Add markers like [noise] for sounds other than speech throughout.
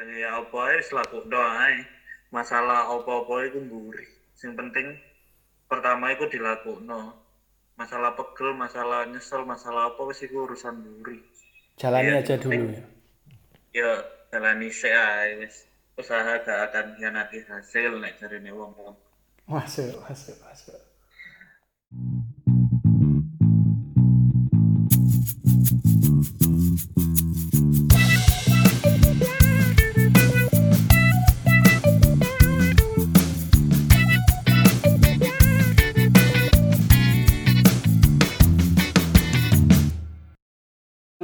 Jadi ya apa ae selaku doa ae. Masalah apa-apa iku mburi. Sing penting pertama iku dilakukno. Masalah pegel, masalah nyesel, masalah apa wis iku urusan mburi. jalani Iya, aja yang dulu ya ya jalani wis. Usaha gak akan hianati hasil nek jarine wong-wong. masuk masuk masuk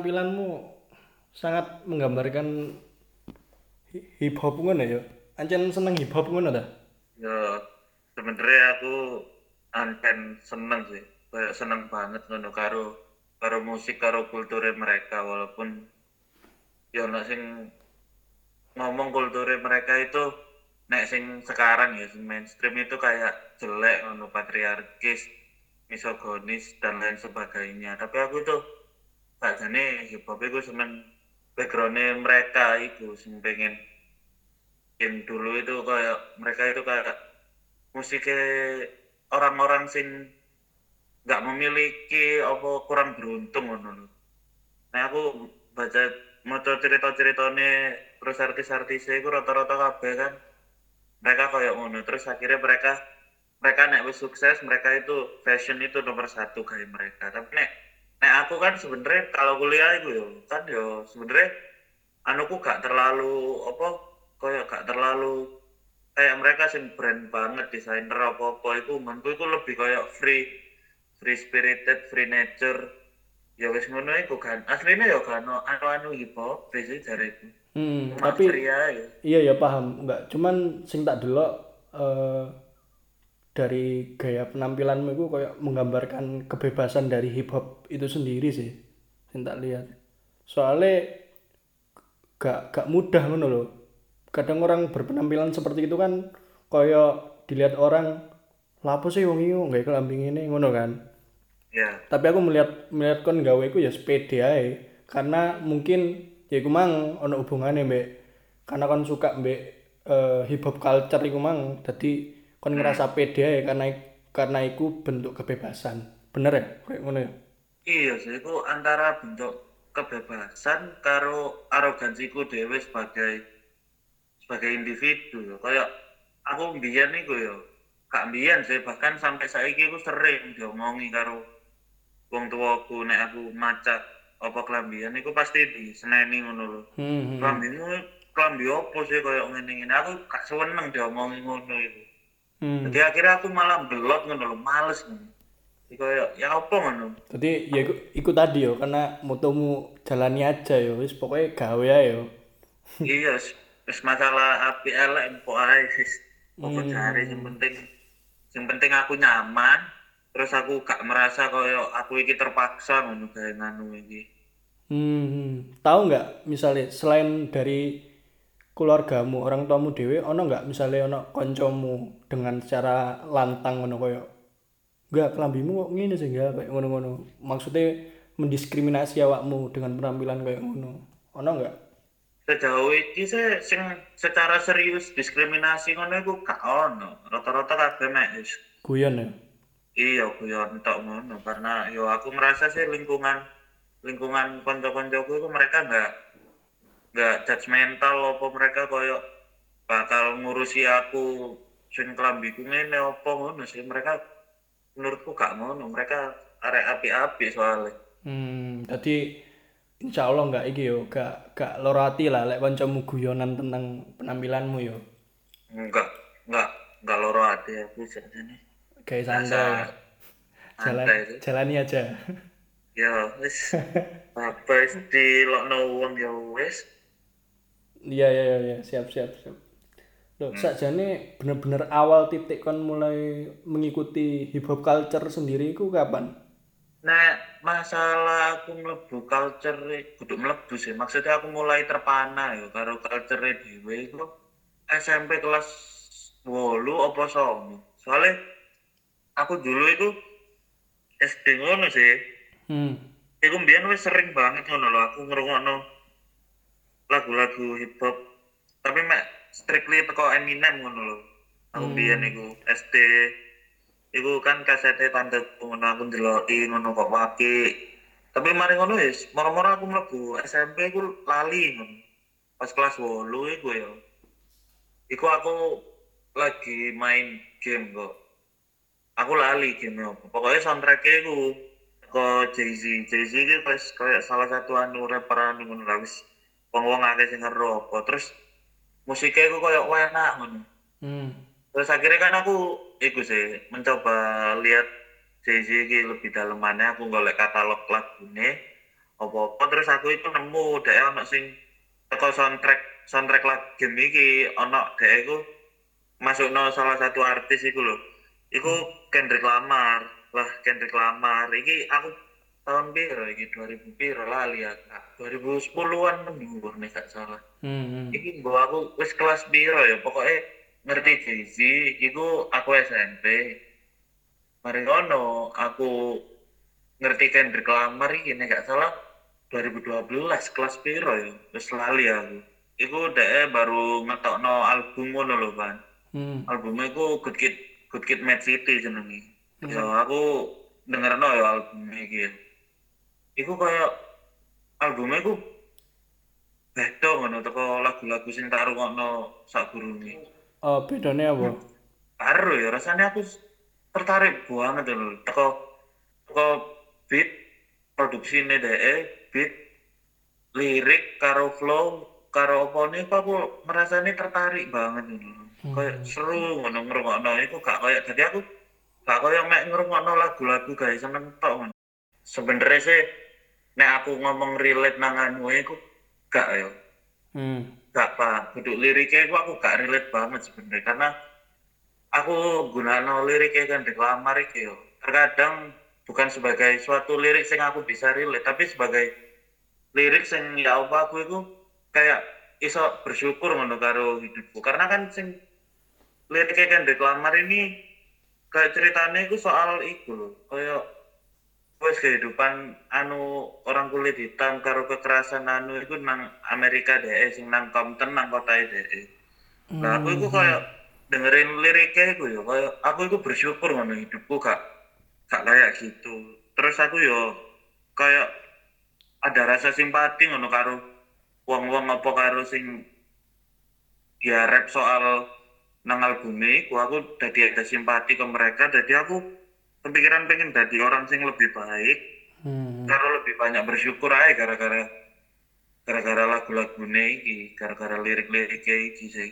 tampilanmu sangat menggambarkan hi- hip hop ngono ya? Ancen seneng hip hop ngono ta? Ya sebenarnya aku anten seneng sih. Kayak seneng banget ngono karo karo musik karo kulture mereka. Walaupun ya nek sing ngomong kulture mereka itu nek sing sekarang ya mainstream itu kayak jelek ngono patriarkis misogonis dan lain sebagainya. Tapi aku tuh sakjane hip hop itu seneng backgroundnya mereka itu sing pengen yang dulu itu kayak mereka itu kayak musiknya orang-orang sing nggak memiliki apa kurang beruntung ngono. Nah aku baca maca cerita-ceritane terus artis-artisnya itu rata-rata kabeh kan mereka kayak ngono terus akhirnya mereka mereka wis sukses mereka itu fashion itu nomor satu kayak mereka tapi nek nek aku kan sebenarnya kalau kuliah itu yo kan yo sebenarnya anuku gak terlalu apa kayak gak terlalu kayak mereka sing brand banget desainer apa apa itu menurutku itu lebih kayak free free spirited free nature. Ya wis ngono iku kan. Aslinya ya kan anu anu hip hop sih jariku hmm, cuma tapi aja. iya ya paham. Enggak cuman sing tak delok eh, dari gaya penampilanmu itu kayak menggambarkan kebebasan dari hip hop itu sendiri sih sing tak lihat. Soalnya gak gak mudah ngono loh kadang orang berpenampilan seperti itu kan kayak dilihat orang lapo sih wong iki nggak kelambi ini ngono kan? Ya tapi aku melihat melihat kon gawe iku ya sepede ae. Karena mungkin ya iku mang ono hubungannya mbek. Karena kon suka mbek eh, hip hop culture iku mang. Dadi kon ngerasa pede ae karena karena iku bentuk kebebasan. Bener ya? Kayak ngono ya? Iya sih itu antara bentuk kebebasan karo arogansiku dewe sebagai sebagai individu. Ya. kayak aku mbiyen iku ya gak mbiyen sih. Bahkan sampai saiki aku sering diomongi karo wong tuaku nek aku maca apa kelambian iku pasti diseneni ngono lho. Hmm, hmm, hmm. kelambimu kelambi opo sih kayak ngene-ngene. Aku gak seneng diomongi ngono iku hmm. jadi akhirnya aku malah belot ngono lho males ngono kayak ya apa ngono jadi ya iku, iku tadi yo karena motomu jalani aja yo wis pokoknya gawe ae yo iya wis- masalah api elek empuk ae wis apa Hmm. jare sing penting sing penting aku nyaman terus aku gak merasa koyo aku iki terpaksa ngono gawe nganu iki Hmm, hmm. tahu nggak misalnya selain dari keluargamu, orang tuamu dewe, ono nggak misalnya ono koncomu dengan secara lantang ngono koyo, nggak kelambimu kok ngene sih nggak kayak ngono-ngono. Maksudnya mendiskriminasi awakmu dengan penampilan kayak ngono. Ono nggak? sejauh ini saya sing secara serius diskriminasi ngono iku gak ono rata-rata kabeh mek Guyon ya. iya guyon tok ngono karena yo aku merasa sih lingkungan lingkungan konco-koncoku itu mereka nggak nggak judgmental apa mereka koyo bakal ngurusi aku sing kelambiku ngene apa ngono sih. Mereka menurutku gak ngono. Mereka arek api-api soalnya. Hmm, jadi insya Allah nggak iki yo, gak gak loro ati lah, lek koncomu guyonan tentang penampilanmu yo. enggak enggak enggak loro hati aku jadinya. Kayak santai, jalan santai sih jalani aja. ya wis. [laughs] Apa wis dilokno wong ya wis Iya iya iya iya. siap siap siap. Loh, sakjane bener-bener awal titik kon mulai mengikuti hip hop culture sendiri iku kapan? Nah, masalah aku mlebu culture kudu mlebu sih. Maksudnya aku mulai terpana ya karo culture dhewe iku SMP kelas 8 apa 9. Soalnya aku dulu itu SD ngono sih. Hmm. Iku mbiyen wis sering banget ngono lho aku ngrungokno lagu-lagu hip hop tapi mek strictly teko Eminem ngono lho. Aku biyen iku SD iku kan kasete tante ngono aku ndeloki ngono kok apik tapi mari ngono wis moro-moro aku mlebu SMP iku lali ngono. Pas kelas 8 iku ya. Iku aku lagi main game kok. Aku lali game apa. Pokoknya soundtracknya iku ke Jay-Z. Jay-Z itu pas kayak salah satu anu rapper anu ngono lah wis wong-wong akeh sing ngero apa terus musiknya iku koyo enak ngono. Hmm. terus akhirnya kan aku iku sih mencoba lihat Jay-Z iki lebih dalemannya. Aku golek katalog lagune apa-apa. Terus aku itu nemu dhek ono sing teko soundtrack soundtrack lagu game iki. Ono dhek iku masukno salah satu artis iku lho. Iku Kendrick Lamar. Lah Kendrick Lamar. Iki aku tahun piro iki 2000 piro lali ya 2010-an mendhuwur nek gak salah. Hmm. hmm. iki mbok aku wis kelas piro ya? Pokoknya ngerti Jay-Z iku aku SMP mari ngono aku ngerti Kendrick Lamar iki nek gak salah. 2012 kelas piro ya? Wis lali aku. Iku dhek baru ngetokno album ngono lho kan Hmm. albumnya iku Good Kid Good Kid Mad City jenenge. Ya aku dengerno ya albumnya iki ya. Iku kayak albumnya iku beda ngono teko lagu-lagu sing tak rungokno sakgurunge. Oh, bedanya apa? karo ya rasanya aku tertarik banget lho. Teko teko beat produksi ini deh beat lirik karo flow karo apa nih aku merasanya tertarik banget ini kayak seru ngono ngrungokno iku gak kayak jadi aku gak kayak mek ngrungokno lagu-lagu guys seneng tok ngono. Sebenarnya sih nek aku ngomong relate nang anu iku gak ya Hmm. gak paham. Duduk liriknya itu aku gak relate banget sebenarnya. Karena aku gunakno liriknya kan deklamar iki yo. Terkadang bukan sebagai suatu lirik yang aku bisa relate tapi sebagai lirik yang ya apa aku itu kayak iso bersyukur ngono karo hidupku. Karena kan sing liriknya kan deklamar ini kayak ceritanya itu soal iku loh kayak wes kehidupan anu orang kulit hitam karo kekerasan anu itu nang Amerika deh sing nang Compton nang kota deh nah aku itu kayak dengerin liriknya itu ya kayak aku itu bersyukur ngono hidupku gak gak kayak gitu. Terus aku yo kayak ada rasa simpati ngono karo wong-wong apa karo sing ya rap soal nang albumnya iku aku jadi ada simpati ke mereka jadi aku kepikiran pengen jadi orang sing lebih baik Hmm. karo lebih banyak bersyukur aja gara-gara gara-gara lagu-lagu iki gara-gara lirik-liriknya iki sih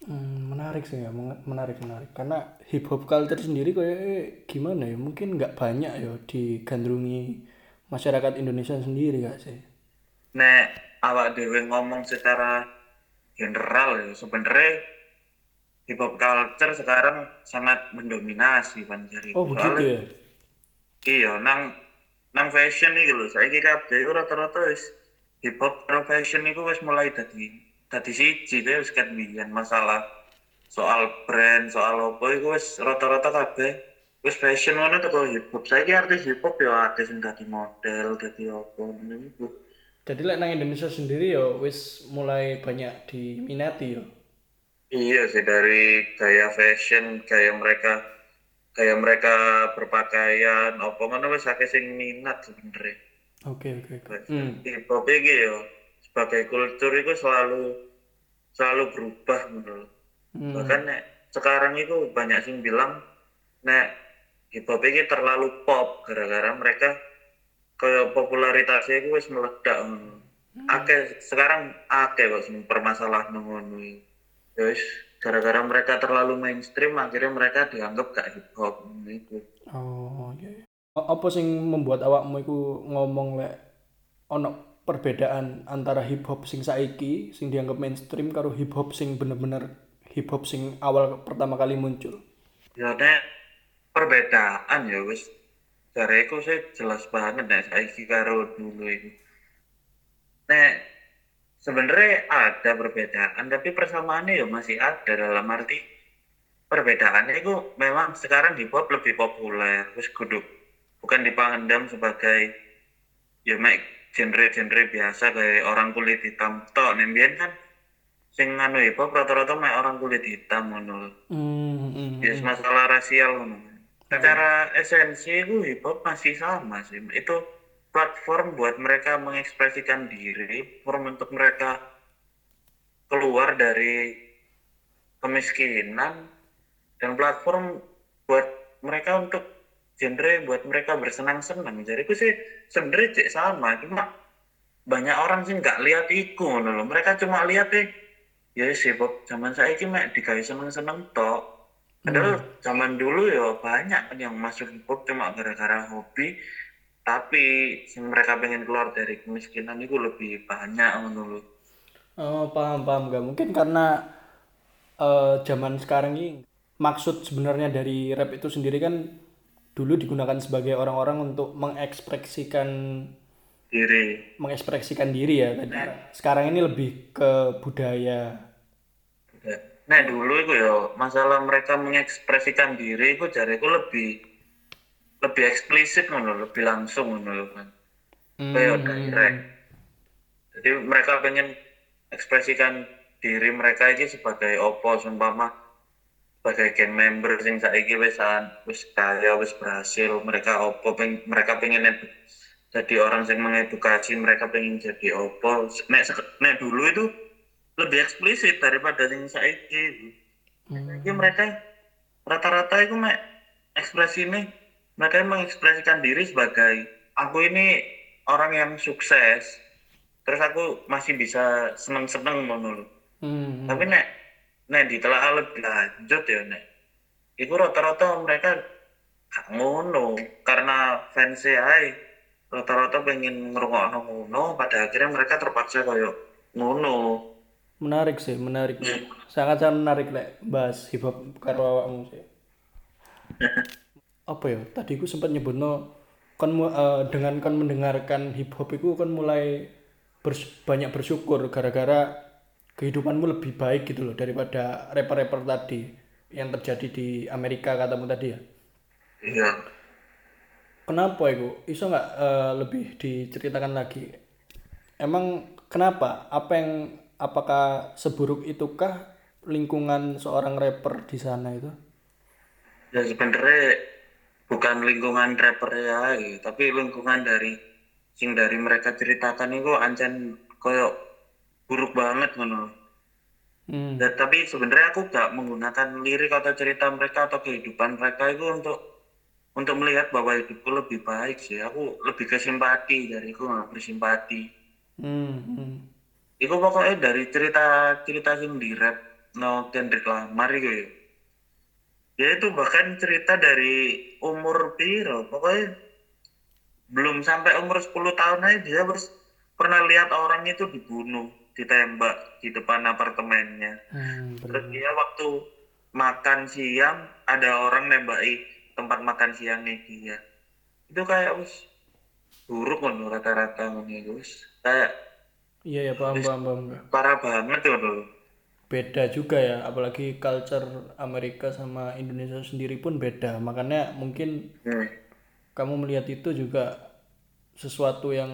Hmm, menarik sih ya, menarik menarik. Karena hip hop culture sendiri kayak gimana ya? Mungkin nggak banyak ya digandrungi masyarakat Indonesia sendiri gak sih? nek awak dewe ngomong secara general ya sebenarnya hip hop culture sekarang sangat mendominasi kan jadi Oh begitu ya? iya nang nang fashion iki lho saiki kabeh iku rata-rata wis hip hop karo fashion iku wis mulai dadi dadi siji deh wis ket biyen masalah soal brand soal apa iku wis rata-rata kabeh wis fashion ngono teko hip hop saiki artis hip hop ya akeh sing dadi model dadi apa ngono Jadi lek nang Indonesia sendiri ya wis mulai banyak diminati ya. Iya sih dari gaya fashion, gaya mereka, gaya mereka berpakaian, apa ngono wis akeh sing minat sebenarnya. Oke oke oke. Hmm. Hip hop iki yo sebagai kultur itu selalu selalu berubah menurut. Hmm. Bahkan nek sekarang itu banyak sing bilang nek hip hop iki terlalu pop gara-gara mereka kayak popularitasnya itu wis meledak ngono. Akeh sekarang akeh kok permasalahan ngono wis gara-gara mereka terlalu mainstream akhirnya mereka dianggap gak hip hop iku. Oh iya. iya. Apa sing membuat awakmu iku ngomong lek ono perbedaan antara hip hop sing saiki sing dianggap mainstream karo hip hop sing bener-bener hip hop sing awal pertama kali muncul. Ya nek perbedaan ya wis jareku sih jelas banget nek saiki karo dulu itu. Nek sebenarnya ada perbedaan tapi persamaannya ya masih ada dalam arti perbedaannya itu memang sekarang hip hop lebih populer terus kudu bukan dipandang sebagai ya mek genre-genre biasa kayak orang kulit hitam tok Nek mbiyen kan sing anu hip hop rata-rata mek orang kulit hitam ngono Ya masalah rasial ngono. Secara esensi itu hip hop masih sama sih. Itu platform buat mereka mengekspresikan diri, platform untuk mereka keluar dari kemiskinan dan platform buat mereka untuk genre buat mereka bersenang-senang. Jadi aku sih sebenarnya cek sama, cuma banyak orang sih nggak lihat iku lho. Mereka cuma lihat eh ya sih Bob zaman saya ini mek digawe seneng-seneng tok. Padahal zaman dulu ya banyak yang masuk hip hop cuma gara-gara hobi tapi mereka pengen keluar dari kemiskinan itu lebih banyak lho. Oh, paham, paham. Gak mungkin karena eh, zaman sekarang ini maksud sebenarnya dari rap itu sendiri kan dulu digunakan sebagai orang-orang untuk mengekspresikan Diri. mengekspresikan diri ya. Tadi sekarang ini lebih ke budaya. Ya. Nah dulu itu ya masalah mereka mengekspresikan diri itu jari itu lebih lebih eksplisit ngono, lebih langsung ngono lho kan. Hmm, Kayak direct. Jadi mereka pengen ekspresikan diri mereka ini sebagai opo sumpama sebagai geng member sing saiki wis wis kaya wis berhasil mereka opo peng, mereka pengen jadi orang yang mengedukasi mereka pengen jadi opo nek nek dulu itu lebih eksplisit daripada yang saiki Saiki mereka rata-rata itu mek ekspresi ini mereka mengekspresikan diri sebagai aku ini orang yang sukses terus aku masih bisa seneng-seneng ngono lho. Hmm, Tapi nek nek ditelaah lebih lanjut ya nek. Iku rata-rata mereka gak ngono karena fans ae rata-rata pengen ngrungokno ngono pada akhirnya mereka terpaksa koyo ngono. menarik sih, menarik. Sangat-sangat menarik lek bahas hip hop karo awakmu sih. [laughs] Apa ya? Tadi aku sempat nyebutno kon mu- eh, dengan kon mendengarkan hip hop itu kon mulai bers- banyak bersyukur gara-gara kehidupanmu lebih baik gitu loh daripada rapper-rapper tadi yang terjadi di Amerika katamu tadi ya. Iya. Kenapa itu? Iso nggak eh, lebih diceritakan lagi? Emang kenapa? Apa yang apakah seburuk itukah lingkungan seorang rapper di sana itu? Ya sebenarnya bukan lingkungan rapper ya, tapi lingkungan dari sing dari mereka ceritakan itu ancen koyo buruk banget ngono. Hmm. Dan, tapi sebenarnya aku gak menggunakan lirik atau cerita mereka atau kehidupan mereka itu untuk untuk melihat bahwa hidupku lebih baik sih. Aku lebih ke simpati dari aku nggak bersimpati. Hmm, hmm. Iku pokoknya dari cerita-cerita sing di rap no Kendrick Lamar itu ya. Ya itu bahkan cerita dari umur piro, pokoknya belum sampai umur 10 tahun aja dia bers- pernah lihat orang itu dibunuh, ditembak di depan apartemennya. Hmm, Terus dia waktu makan siang ada orang nembaki tempat makan siangnya dia. Itu kayak us buruk kan rata-rata wis. Kayak Iya ya paham paham paham. Parah banget tuh. Beda juga ya, apalagi culture Amerika sama Indonesia sendiri pun beda. Makanya mungkin Hmm. kamu melihat itu juga sesuatu yang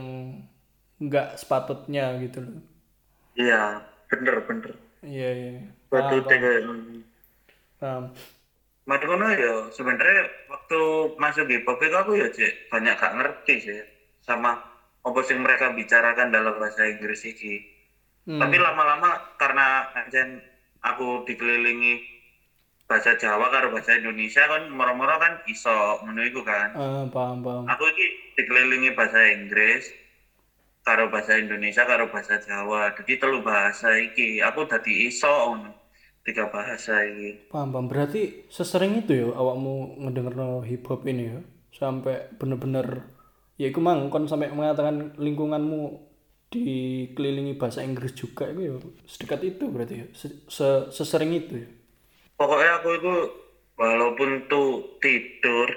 nggak sepatutnya gitu loh. Iya, bener bener. Iya iya. Batu Paham, ya sebenarnya waktu masuk hip hop itu aku ya cek banyak gak ngerti sih sama apa sing mereka bicarakan dalam bahasa Inggris iki. Hmm. Tapi lama-lama karena ancen aku dikelilingi bahasa Jawa karo bahasa Indonesia kan moro-moro kan iso iku kan. Ah, paham paham. Aku iki dikelilingi bahasa Inggris karo bahasa Indonesia karo bahasa Jawa. Jadi telu bahasa iki aku dadi iso ngono. Tiga bahasa iki. Paham, paham. Berarti sesering itu ya awakmu ngedengerno hip hop ini ya. Sampai bener-bener ya iku mang kon sampai mengatakan lingkunganmu dikelilingi bahasa Inggris juga itu ya sedekat itu berarti ya. Se- se- sesering itu ya. Pokoknya aku itu walaupun tuh tidur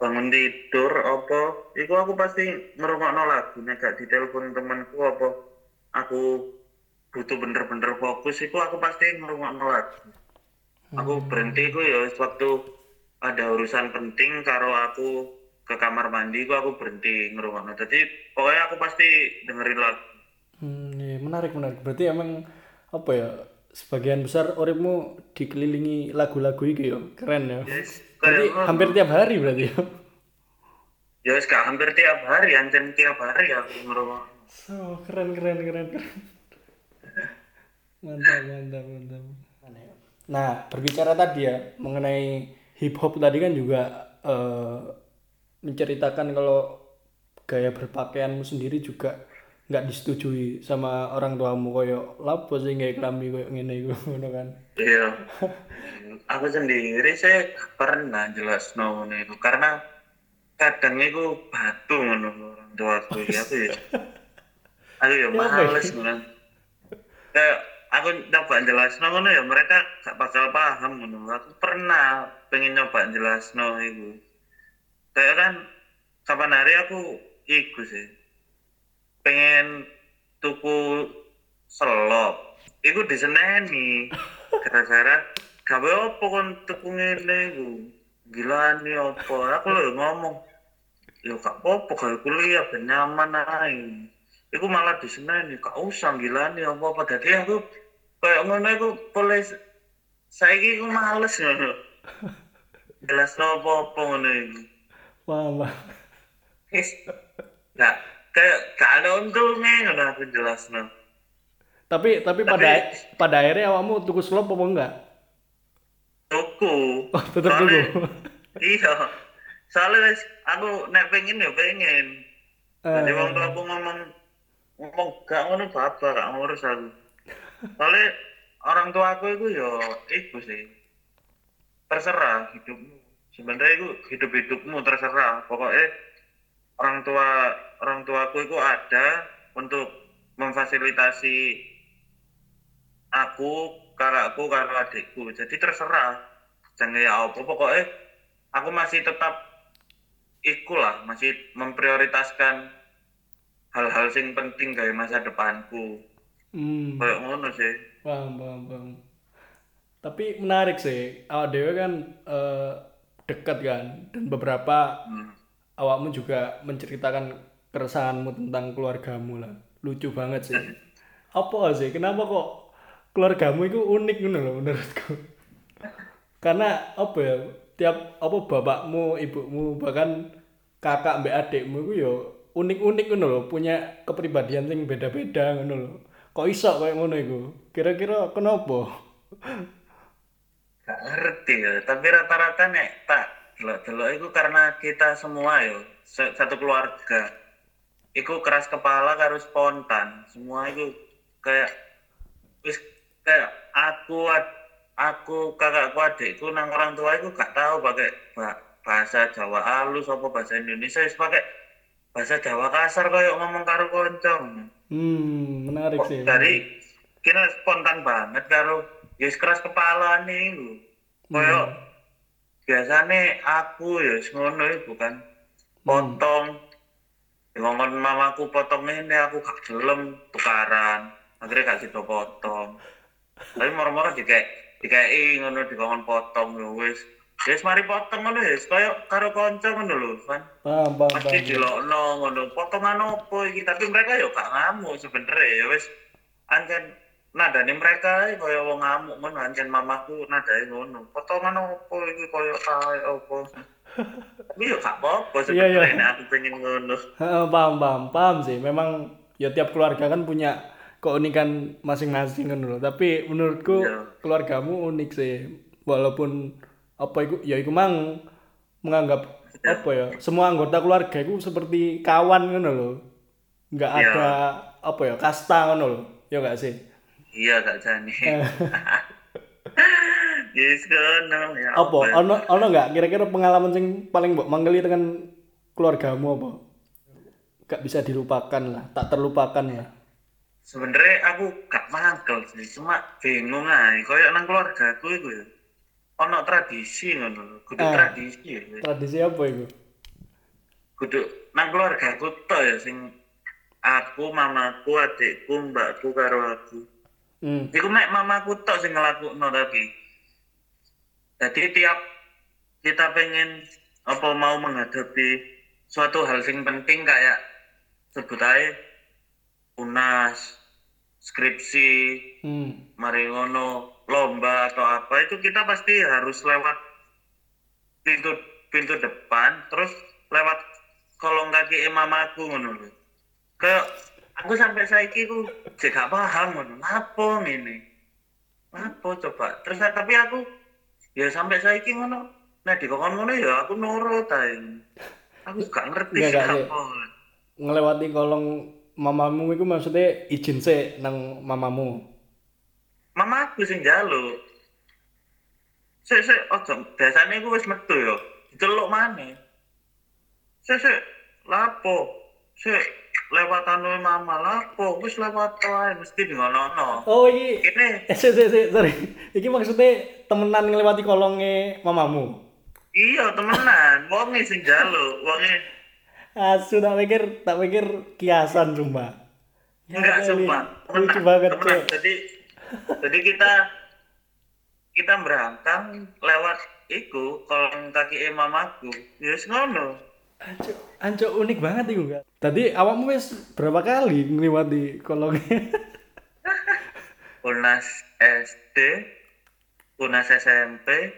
bangun tidur apa itu aku pasti ngerungokno lagu nek gak ditelepon temanku apa aku butuh bener-bener fokus itu aku pasti ngerungokno lagu aku berhenti ku ya waktu ada urusan penting karo aku ke kamar mandi ku aku berhenti ngerungokno jadi pokoknya aku pasti dengerin lagu Hmm, iya, menarik menarik. Berarti emang apa ya sebagian besar uripmu dikelilingi lagu-lagu iki yo. Keren ya. Yes, Berarti kayak hampir tiap hari berarti ya. ya wis gak hampir tiap hari anjen tiap hari aku ngerungokno So, keren keren keren keren. Mantap mantap mantap. Nah, berbicara tadi ya mengenai hip hop tadi kan juga eh, menceritakan kalau gaya berpakaianmu sendiri juga nggak disetujui sama orang tuamu koyo lapo sih nggak klambi koyo ngene iku [laughs] ngono kan. Iya. aku sendiri saya pernah jelas ngono itu karena kadang itu batu ngono orang tua aku ya aku ya. Aku ya [laughs] males ngono. Kayak aku nyoba jelas ngono ya mereka gak bakal paham ngono. Aku pernah pengen nyoba jelas itu. Kayak kan kapan hari aku iku sih. Pengen tuku selop. Iku diseneni. Gara-gara opo kon tuku iku. Gila nih opo. Aku lho ngomong. Ya gak apa-apa gawe kuliah ben nyaman ae. Iku malah diseneni gak usah gila nih apa-apa. Dadi aku kayak ngono iku boleh saiki iku males ngono. Jelas apa-apa ngono iku. Wah. Gak kayak gak ada untungnya ngono aku jelasno. Tapi tapi pada pada akhirnya awakmu tuku slop apa enggak? Tuku. Oh, Soalnya- tuku. Iya. Soalnya aku nek pengen ya pengen. Jadi Eh, wong tua aku ngomong ngomong gak ngono bapak gak ngurus aku. Soalnya orang tua aku itu ya itu sih. Terserah hidupmu. Sebenarnya itu hidup hidupmu terserah. Pokoknya orang tua orang tuaku itu ada untuk memfasilitasi aku, kakakku, kakak adikku. Jadi terserah. Jangan ya apa pokoknya aku masih tetap iku lah, masih memprioritaskan hal-hal sing penting kayak masa depanku. hmm, Kayak ngono sih. paham, paham, paham. Tapi menarik sih, awak dewe kan eh, dekat kan, dan beberapa Hmm. awakmu juga menceritakan keresahanmu tentang keluargamu lah. Lucu banget sih. [laughs] Apa sih? Kenapa kok keluargamu itu unik ngono loh menurutku? Karena apa ya? Tiap apa bapakmu, ibumu, bahkan kakak mbak adikmu itu ya unik-unik ngono loh, punya kepribadian yang beda-beda ngono loh. Kok iso kayak ngono iku? Kira-kira kenapa? [laughs] Gak ngerti ya, tapi rata-rata nek tak delok-delok itu karena kita semua yo se- satu keluarga. Iku keras kepala karo spontan. Semua itu kayak wis kayak aku aku kakakku adikku nang orang tua itu gak tahu pakai ba- bahasa Jawa halus apa bahasa Indonesia wis pakai bahasa Jawa kasar kayak ngomong karo koncong. Hmm, menarik sih. dari kira spontan banget karo ya keras kepala nih lu koyo biasanya aku ya ngono iku kan. Potong. Ya ngomong mamaku potong ini aku gak gelem tukaran. Akhirnya gak gitu potong. Tapi moro-moro dikayak dikei ngono dikongkon potong ya wis. Ya wis mari potong ngono ya koyo karo kanca ngono lho kan Paham, paham, pasti paham. dilokno ngono. Potongan opo iki? Tapi mereka yo gak ngamuk sebenernya ya wis. Ancen nadane mereka iki kaya wong ngamuk ngono ancen mamaku nadane ngono. Potongan opo iki kaya kae opo? Tapi [laughs] yo gak apa-apa Iya, iya. sebenernya nek aku pengen ngono. Paham paham paham sih. Memang ya tiap keluarga kan punya keunikan masing-masing kan loh tapi menurutku Iya. keluargamu unik sih. Walaupun apa itu ya itu mang menganggap apa ya semua anggota keluarga itu seperti kawan kan loh nggak Iya. ada apa ya kasta kan loh ya nggak sih iya gak jane [laughs] yes kono ya apa? Ono ono nggak? Kira-kira pengalaman sing paling mbok manggeli dengan keluargamu apa? Gak bisa dilupakan lah tak terlupakan lah sebenernya aku gak mangkel sih cuma bingung aja kaya nang keluarga aku itu ya ono tradisi ngono kudu Ah. tradisi ya. Tradisi apa itu kudu nang keluarga aku tok ya sing aku mamaku adikku mbakku karo aku hmm. iku mek mamaku tok sing ngelakukno tapi jadi tiap kita pengen apa mau menghadapi suatu hal sing penting kayak sebut aja unas skripsi Hmm. mari ngono lomba atau apa itu kita pasti harus lewat pintu pintu depan terus lewat kolong kaki mamaku ngono lho ke aku sampai saiki ku jek gak paham ngono. Apa ini apa coba? Terus tapi aku ya sampai saiki ngono. Nah di kokon ngono ya aku nurut ae. Aku gak ngerti apa Ngelewati kolong mamamu itu maksudnya izin sih nang mamamu. mamaku sing njaluk. Sik sik ojo. Biasane iku wis metu yo diceluk maneh. Sik sik. Lapo? Sik lewat anu mama lapo wis lewat wae mesti di ngono Oh iki kene [laughs] eh, sik sorry. Iki maksudnya temenan ngelewati kolongnya mamamu. iya temenan. Wonge sing njaluk wonge. Asu tak pikir tak pikir kiasan sumpah. Ya enggak sumpah. Lucu banget temenan. Jadi jadi kita kita berangkang lewat iku kolong kaki mamaku. Ya wis ngono Ancuk, ancuk unik banget itu enggak. Tadi awakmu wis berapa kali ngelewati kolongnya? Unas SD, Unas SMP,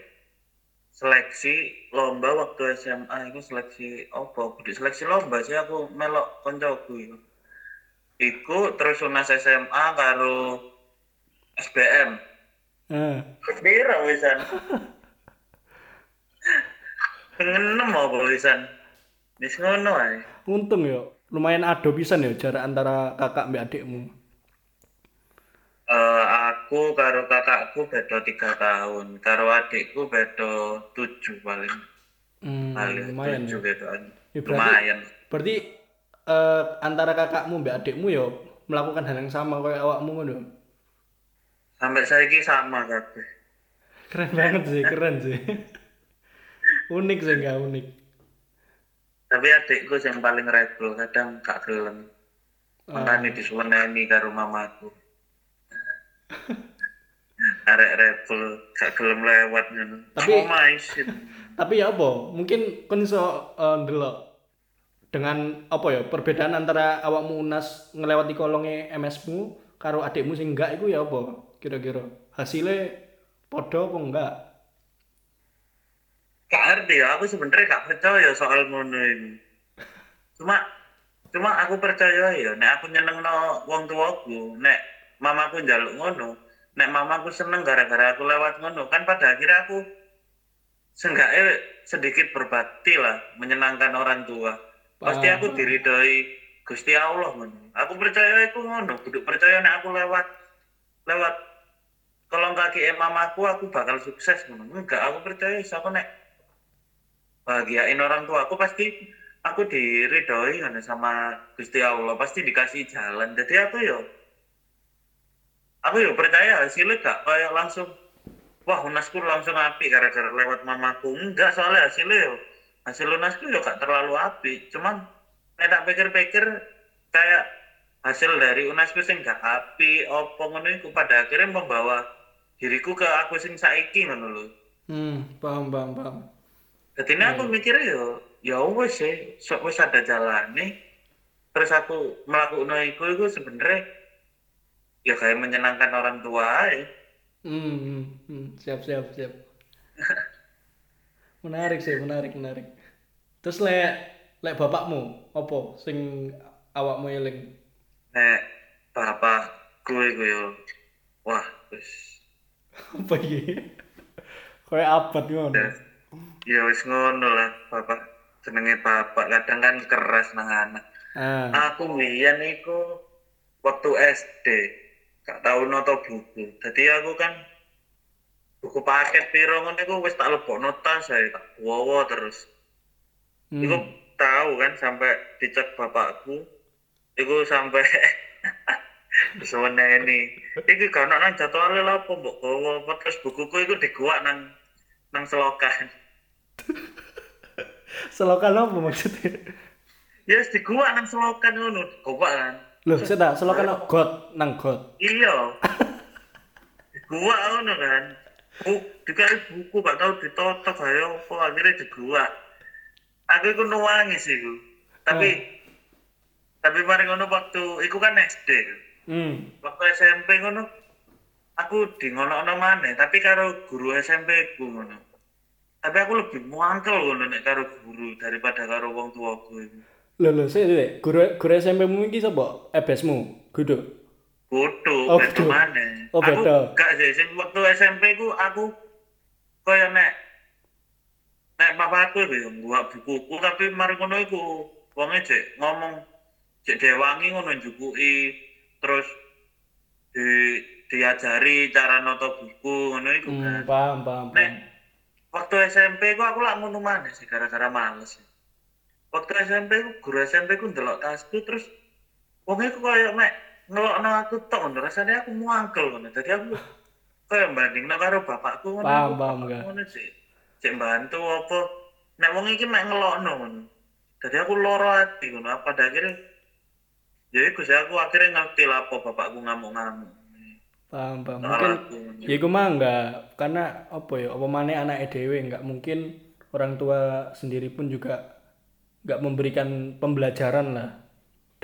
seleksi lomba waktu SMA itu seleksi apa? Kudu seleksi lomba sih aku melok koncoku itu. Iku terus Unas SMA karo SBM. Heeh. Pira wisan? [laughs] Ngenem apa wisan? Wis ngono ae. Untung yo, lumayan ado pisan ya jarak antara kakak mbak adikmu. Eh, aku karo kakakku beda tiga tahun, karo adikku beda tujuh paling. Hmm, Paling lumayan tujuh ya. gitu kan. Ya, berarti- Lumayan. Berarti eh, antara kakakmu mbak adikmu yo melakukan hal yang sama kayak awakmu ngono. Sampai saiki sama kabeh. Keren banget sih, keren sih. [laughs] unik sih enggak unik. Tapi adikku yang paling rebel, kadang gak gelem. Ah. Makanya disuweneni karo mamaku. [laughs] Arek rebel, gak gelem lewat ngono. Tapi- Oh my shit. Tapi ya apa? Mungkin kon iso ndelok dengan apa ya perbedaan antara awakmu unas ngelewati kolongnya MS-mu karo adikmu sing enggak iku ya apa? Kira-kira hasilnya podo apa enggak? Gak ngerti ya, aku sebenernya gak percaya soal ngono ini. Cuma cuma aku percaya ya, nek aku nyenengno wong tuaku, nek mamaku njaluk ngono, nek mamaku seneng gara-gara aku lewat ngono, kan pada akhirnya aku seenggaknya sedikit berbakti lah, menyenangkan orang tua. Pasti aku diridhoi Gusti Allah ngono. Aku percaya itu ngono, kudu percaya nek aku lewat lewat kolong kaki mamaku aku bakal sukses ngono. Enggak, aku percaya aku nek bahagiain orang tua aku pasti aku diridhoi kan sama Gusti Allah. Pasti dikasih jalan. Jadi aku yo aku yo percaya hasilnya gak? Kayak langsung wah unasku langsung api gara-gara lewat mamaku. Enggak soalnya hasilnya yo hasil unasku yo gak terlalu api. Cuman nek tak pikir-pikir kayak hasil dari unasku sing gak api opo ngono iku. Pada akhirnya membawa diriku ke aku sing saiki ngono Hmm, paham paham paham. Jadi ini aku mikirnya yo, ya wes sih, so, wes ada jalan nih. Terus aku melakukan itu, itu sebenarnya ya kayak menyenangkan orang tua aja. Hmm, hmm, hmm, siap siap siap. [laughs] menarik sih, menarik menarik. Terus lek lek bapakmu apa sing awakmu eling? Nek bapak gue gue yo, wah, wes, [laughs] Apa iki? Kayak abad ngono. Ya wes ngono lah bapak. Senengnya bapak, kadang kan keras nang anak. Ah, Aku biyen iku waktu SD, gak tau noto buku. Jadi aku kan buku paket piro ngono iku wis tak lebokno tas saya tak wowo terus. hmm. Iku tahu kan sampai dicek bapakku. Iku sampai [laughs] diseweneni. Iki gak ono nang jadwale lha apa mbok gowo apa terus bukuku iku diguak nang nang selokan. [laughs] Selokan apa maksudnya? Ya wis diguak nang selokan ngono, diguak kan. Loh, tak selokan apa? got nang got. Iya. Diguak ngono kan. Bu, dikai buku gak tau ditotok ayo apa akhirnya diguak. Aku iku sih iku. Tapi tapi mari ngono waktu iku kan SD. Hmm. waktu SMP ngono aku di ngono maneh tapi karo guru SMP ku ngono tapi aku lebih muangkel ngono nek karo guru daripada karo wong tuaku iku Lho lho, sik sik. Guru guru SMP-mu iki sapa? Ebesmu. Gudu. bodoh Oh, bodoh. maneh Oh, aku gak sih sing waktu SMP ku aku kaya nek nek papaku yo gua bukuku tapi mari ngono iku wonge jek ngomong jek dewangi ngono njukuki terus di diajari cara noto buku ngono iku kan Hmm, paham, paham, Nek. Waktu SMP ku aku lak ngono maneh sih gara-gara males. Waktu SMP ku guru SMP ku ndelok tasku terus wong iku koyo mek ngelokno aku tok ngono rasane aku muangkel ngono. Dadi aku koyo bandingno karo bapakku ngono. Paham, paham. Ngono sih. Cek bantu apa nek wong iki mek ngelokno ngono. Dadi aku loro ati ngono apa akhirnya ya iku sih aku akhirnya ngerti lah apa bapakku ngamuk-ngamuk. Paham, paham. Soal Mungkin aku ngono. ya iku mah enggak karena apa ya, apa maneh anake dhewe enggak mungkin orang tua sendiri pun juga enggak memberikan pembelajaran lah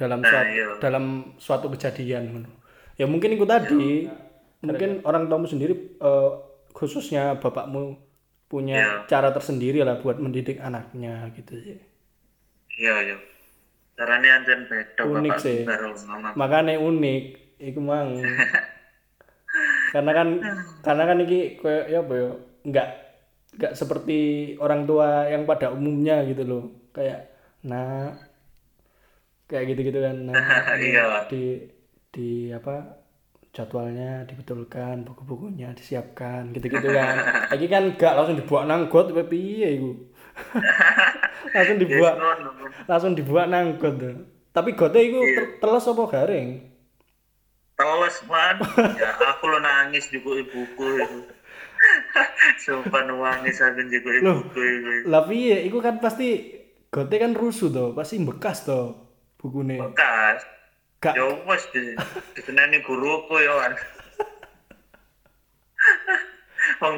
dalam Nah, suatu iya. dalam suatu kejadian. Ya mungkin itu tadi mungkin orang tuamu sendiri eh, khususnya bapakmu punya Iya. cara tersendiri lah buat mendidik anaknya gitu sih. Iya, iya. Caranya anjen beda Unik bapak sih. makanya unik iku mang [laughs] karena kan karena kan iki koyo ya apa ya enggak enggak seperti orang tua yang pada umumnya gitu loh. Kayak nah kayak gitu-gitu kan. Nah [laughs] Iya. di di apa jadwalnya dibetulkan buku-bukunya disiapkan gitu-gitu kan. [laughs] Lagi kan enggak langsung dibuat nang got apa piye iku? [laughs] Langsung dibuat Ngono. langsung dibuat nang got tuh. tapi gotnya iku ter- teles apa garing Teles man. ya aku lo nangis juga ibuku itu. [laughs] Sumpah nangis aku juga ibuku itu. lah piye iku kan pasti gotnya kan rusuh tuh pasti bekas tuh bukune Bekas. gak Ya wes di dikenani guruku ya kan. [laughs] Wong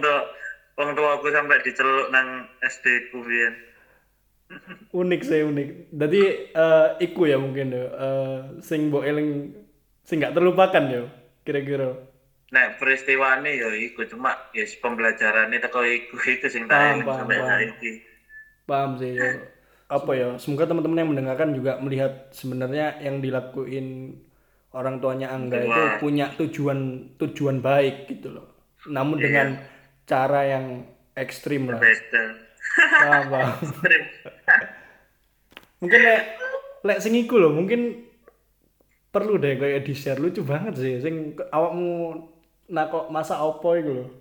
wong tua aku sampai diceluk nang SD ku biyen. unik sih unik jadi eh, iku ya mungkin eh, sing mbok eling sing gak terlupakan ya kira-kira. Nek peristiwane ya iku cuma ya si pembelajarannya teko iku itu sing tak sampai paham. saiki. paham sih ya apa ya semoga teman-teman yang mendengarkan juga melihat sebenarnya yang dilakuin orang tuanya Angga itu Wah. punya tujuan tujuan baik gitu loh. Namun dengan cara yang ekstrim lah. Paham paham. [laughs] Mungkin lek lek sing iku loh mungkin perlu deh kayak di share lucu banget sih sing awakmu nakok masa opo iku loh [laughs]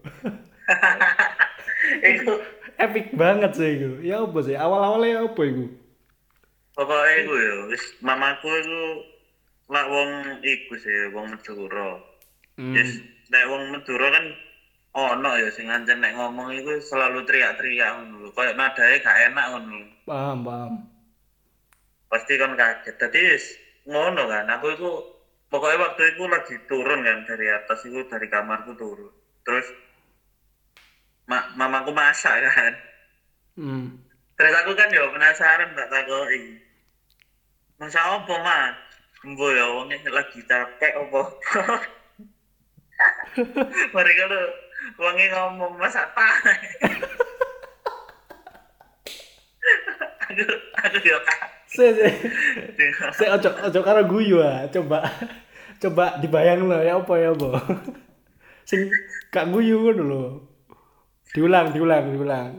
Iku epic banget sih iku ya apa sih awal-awalnya apa iku pokoknya iku ya wis mamaku iku lak wong iku sih wong Madura. Hmm. Yes, nek wong Madura kan ono ya sing ancen nek ngomong iku selalu teriak-teriak ngono lho. Nadae gak enak ngono lho. paham paham Pasti kan kaget. Dadi wis ngono kan. Aku iku pokoknya waktu itu lagi turun kan dari atas itu dari kamarku turun. Terus ma mamaku masak kan. hmm. Terus aku kan ya penasaran tak takoki. Masak apa, Ma? Embo ya wongnya lagi capek apa? [laughs] Mari kalau wongnya ngomong masak tahe. [laughs] aku aku ya se se se ojo ojo karo guyu ah coba coba dibayang lo ya apa ya apa sing gak guyu ngono lho diulang diulang diulang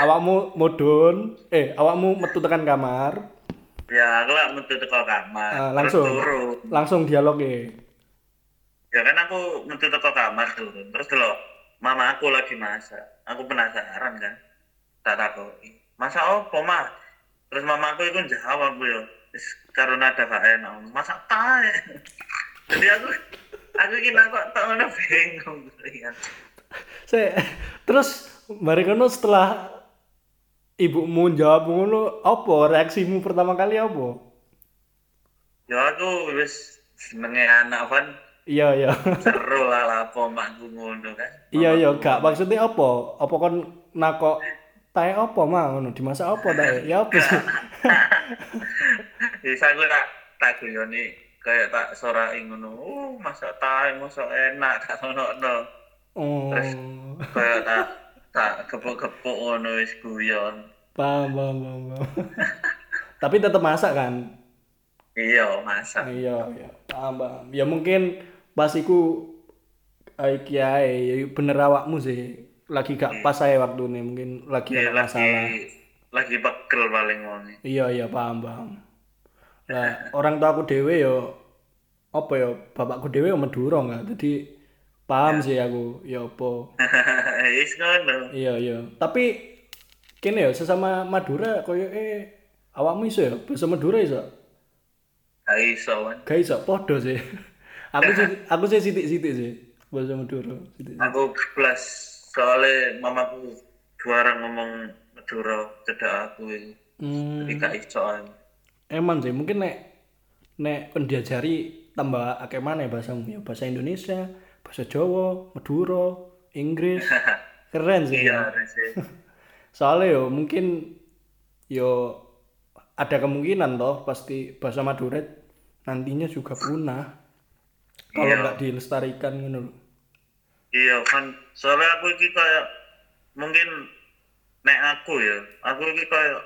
awakmu mudun eh awakmu metu tekan kamar ya aku lah metu teko kamar. Terus langsung. turun. langsung dialog ya Ya kan aku metu teko kamar turun. Terus dulu mama aku lagi masak. Aku penasaran kan. Tak takoki. Masak apa, Ma? Terus mama aku itu jawab aku ya. Wis karo nada gak enak. Masak tae. Jadi aku aku kira kok tak ngono bingung ya. saya terus mari kono setelah ibumu jawab ngono apa reaksimu pertama kali apa Ya aku wis senenge anak kan iya iya seru lah lapo makku ngono kan. iya iya gak maksudnya apa apa kon nakok tae apa mah ngono dimasak apa tae ya apa sih [laughs] Wis aku tak tak guyoni kayak tak sorai ngono oh masak tae masak enak tak ngono Oh, kayak tak tak gepuk-gepuk ngono wis guyon paham, paham, paham, paham. [laughs] Tapi tetap masak kan? iya masak Iya, iya. Paham, paham. Ya mungkin pas iku eh, iki ae ya bener awakmu sih. Lagi gak pas ae waktu ini mungkin lagi Iya, ada masalah. lagi pegel paling wonge Iya, iya, paham, paham. Lah, [laughs] orang tua aku dhewe yo apa ya bapakku dhewe yo Madura enggak. Jadi paham sih aku ya apa. [laughs] wis ngono Iya, iya. Tapi kene ya sesama Madura koyo eh awakmu iso ya bahasa Madura iso? gak iso Gak iso podo sih. [laughs] aku sih aku sih sithik-sithik sih bahasa Madura. Aku plus soalnya mamaku juara ngomong Madura cedak aku ini Hmm, jadi gak emang sih mungkin nek nek kon diajari tambah akeh mana bahasamu ya bahasa Indonesia, bahasa Jawa, Madura, Inggris. [laughs] Keren sih. iya [laughs] Soalnya yo mungkin yo ada kemungkinan toh pasti bahasa Madura nantinya juga punah kalau Iya. nggak dilestarikan gitu loh. Iya kan soalnya aku iki kayak mungkin nek aku ya aku iki kayak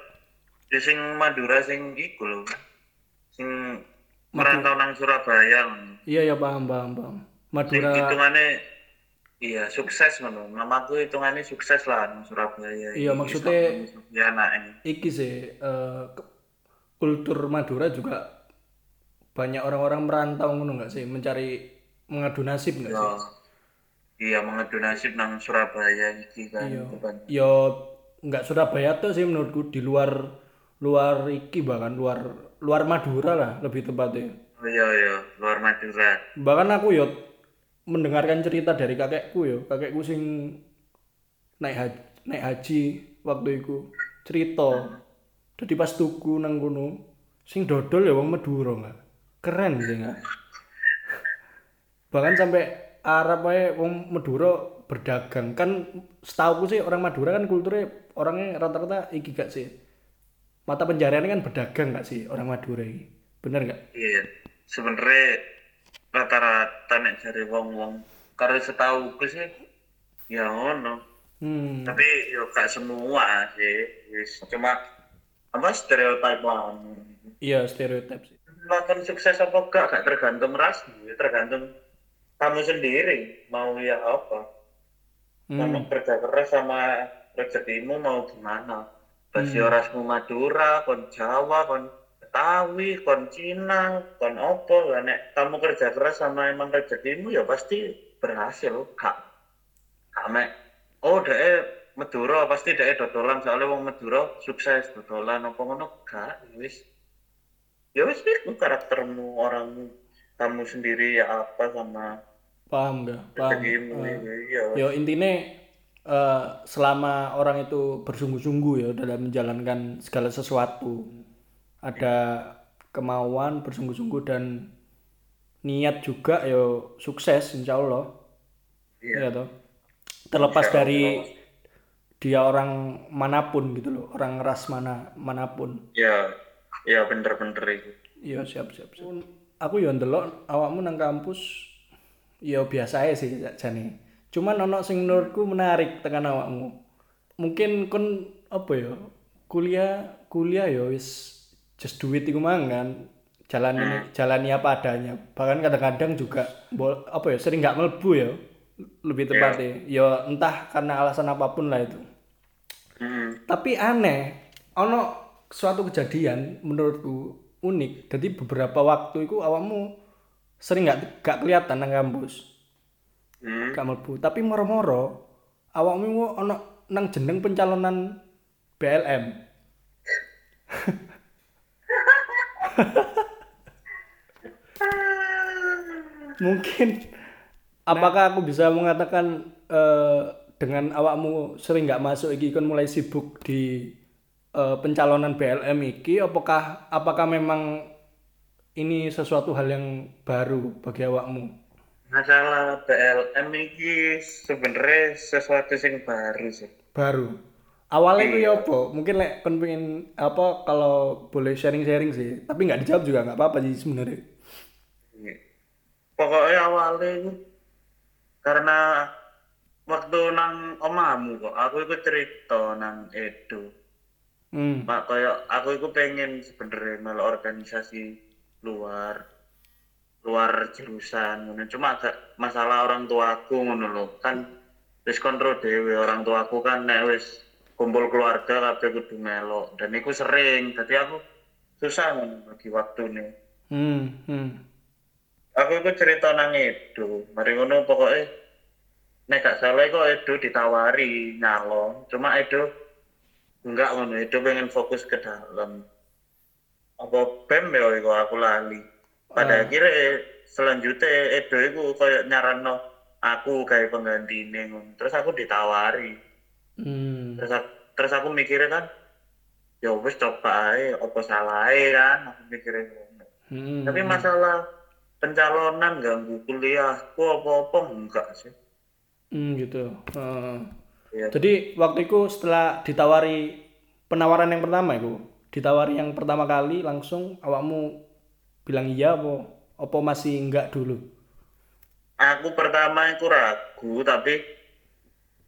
ya sing Madura sing iku lho. Sing merantau nang Surabaya. Iya ya paham paham paham. Madura hitungane iya sukses ngono. Mamaku hitungane sukses lah nang Surabaya Iya, maksudnya- ya anake. iki sih eh, ke- kultur Madura juga banyak orang-orang merantau ngono nggak sih? Mencari mengadu nasib nggak sih? Ya. Iya mengadu nasib nang Surabaya iki kan Iya. kan. Yo nggak Surabaya tuh sih menurutku di luar luar iki bahkan luar luar Madura lah lebih tepatnya. Oh iya iya luar Madura. Bahkan aku yo mendengarkan cerita dari kakekku yo, kakekku sing naik haji, naik haji waktu itu cerita. Jadi pas tuku nang kono sing dodol ya wong Madura nggak. Keren sih nggak. Bahkan sampai Arab aja wong Madura berdagang kan setahu sih orang Madura kan kulturnya orangnya rata-rata iki gak sih mata pencariannya kan berdagang gak sih orang Madura ini bener gak? Iya. Sebenarnya rata-rata nek cari wong-wong karo setahu ku sih ya ngono. Hmm. Tapi yo gak semua sih. Cuma apa stereotip lah. Iya stereotip sih. Nonton sukses apa gak gak tergantung ras, ya tergantung kamu sendiri mau ya apa. Hmm. Mau kerja keras sama rezekimu mau gimana? Basi Hmm. orasmu Madura, kon Jawa, kon Betawi, kon Cina, kon opo lah nek kamu kerja keras sama emang rezekimu ya pasti berhasil kak. Kak mek oh dek Madura pasti dek dodolan soalnya wong Madura sukses dodolan apa ngono gak ya wis ya wis itu karaktermu orang kamu sendiri ya apa sama Paham gak? Paham. iya Yo intinya eh, selama orang itu bersungguh-sungguh ya dalam menjalankan segala sesuatu ada kemauan bersungguh-sungguh dan niat juga yo sukses insya Allah Iya. Iya toh. terlepas dari dia orang mana pun gitu loh orang ras mana mana pun Ya, ya bener-bener itu. iya siap siap, siap. aku yo ndelok awakmu nang kampus yo biasa aja sih jane cuman ono sing menurutku menarik tekan awakmu. Mungkin kon apa ya kuliah kuliah yo wis just do it iku mang kan. Jalan ini jalani apa adanya. Bahkan kadang-kadang juga apa ya sering nggak melebu ya. Lebih tepatnya ya entah karena alasan apa pun lah itu. Hmm. tapi aneh ono suatu kejadian menurutku unik. Jadi beberapa waktu itu awakmu sering nggak gak kelihatan nang kampus. Hmm. gak tapi moro-moro awakmu ono nang jeneng pencalonan BLM [laughs] mungkin apakah aku bisa mengatakan eh, dengan awakmu sering nggak masuk iki kon mulai sibuk di eh, pencalonan BLM iki apakah apakah memang ini sesuatu hal yang baru bagi awakmu? Masalah BLM ini sebenarnya sesuatu yang baru sih. baru? Awalnya itu ya apa? Mungkin lek kon pengen apa kalau boleh sharing-sharing sih. Tapi nggak dijawab juga nggak apa-apa sih sebenarnya. Pokoknya awalnya karena waktu nang omamu kok aku itu cerita nang Edo. Hmm. Mak kayak aku itu pengen sebenarnya malah organisasi luar luar jurusan ngono. Cuma agak masalah orang tuaku ngono lho. Kan wis kontrol dhewe orang tuaku kan nek wis kumpul keluarga kabeh kudu melok dan iku sering. Jadi aku susah ngono bagi waktune. Hmm hmm. Aku itu cerita nang Edo. Mari ngono pokoknya nek gak salah kok Edo ditawari nyalon cuma Edo enggak ngono. Edo pengen fokus ke dalam apa BEM ya iku aku lali. Pada Ah. akhirnya selanjutnya Edo itu kayak nyarano aku kayak penggantinya ngono. Terus aku ditawari. Hmm. Terus aku, terus aku mikirnya kan ya wis coba aja apa salah kan aku mikirnya ngono. Hmm. Tapi masalah pencalonan ganggu kuliahku apa-apa enggak sih. Hmm gitu. Heeh. ya Jadi waktu itu setelah ditawari penawaran yang pertama itu, ditawari yang pertama kali langsung awakmu bilang iya apa apa masih enggak dulu? aku pertama itu ragu tapi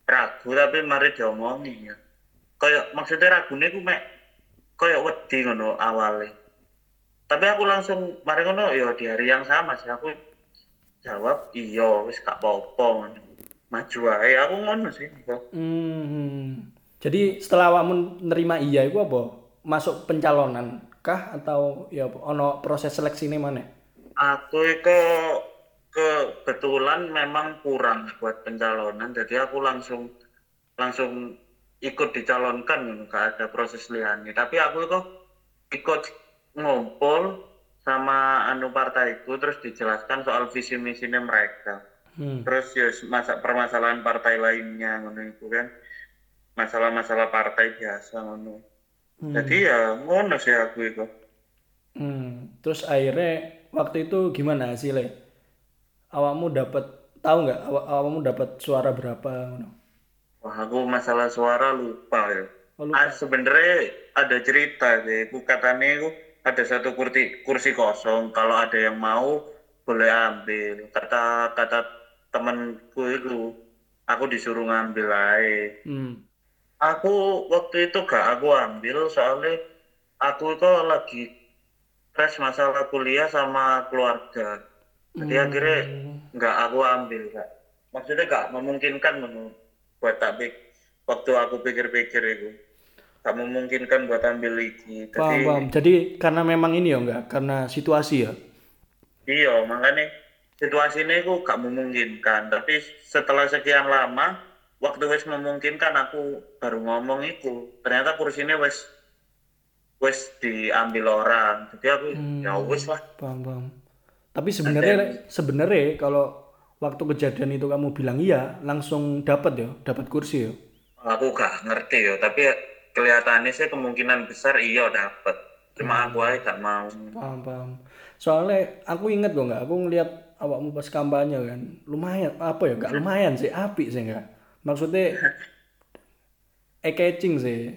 ragu tapi mari diomongi ya kayak maksudnya ragunya aku mek kayak wedi ngono awalnya tapi aku langsung mari ngono ya di hari yang sama sih aku jawab iya wis gak apa-apa ngono maju ae aku ngono sih kok Hmm. Jadi setelah awakmu nerima iya itu apa? Masuk pencalonan kah? Atau ya ono proses seleksi ini mana? aku itu kebetulan memang kurang buat pencalonan. Jadi aku langsung langsung ikut dicalonkan nggak ada proses liane. Tapi aku itu ikut ngumpul sama anu partaiku terus dijelaskan soal visi misinya mereka. Hmm. terus ya masa permasalahan partai lainnya ngono itu kan. Masalah-masalah partai biasa ngono Hmm. jadi ya ngono sih aku itu Hmm. Terus akhirnya waktu itu gimana hasilnya? Awakmu dapat tahu nggak? Awa- awakmu dapat suara berapa? ngono? Wah, aku masalah suara lupa ya. Oh, lupa. Ah, sebenarnya ada cerita sih. Aku katanya aku ada satu kursi kursi kosong. Kalau ada yang mau boleh ambil. Kata kata temanku itu, aku disuruh ngambil aja. Hmm. Aku waktu itu gak aku ambil soalnya aku itu lagi stres masalah kuliah sama keluarga. Jadi akhirnya nggak aku ambil kak. Maksudnya gak memungkinkan menurut buat tak waktu aku pikir-pikir itu gak memungkinkan buat ambil lagi. Paham, Jadi paham. Jadi karena memang ini ya enggak, karena situasi ya. iya makanya situasi ini aku gak memungkinkan. Tapi setelah sekian lama waktu wes memungkinkan aku baru ngomong itu ternyata kursinya wes wes diambil orang. Jadi aku ya wes lah. Paham, paham. Tapi sebenarnya sebenarnya kalau waktu kejadian itu kamu bilang iya, langsung dapat ya, dapat kursi ya. Aku gak ngerti ya, tapi kelihatannya sih kemungkinan besar iya dapet. Cuma aku aja gak mau. Paham, paham. Soalnya aku inget kok nggak, aku ngeliat awakmu pas kampanye kan, lumayan apa ya, nggak lumayan sih, api sih enggak. Maksudnya eye catching sih.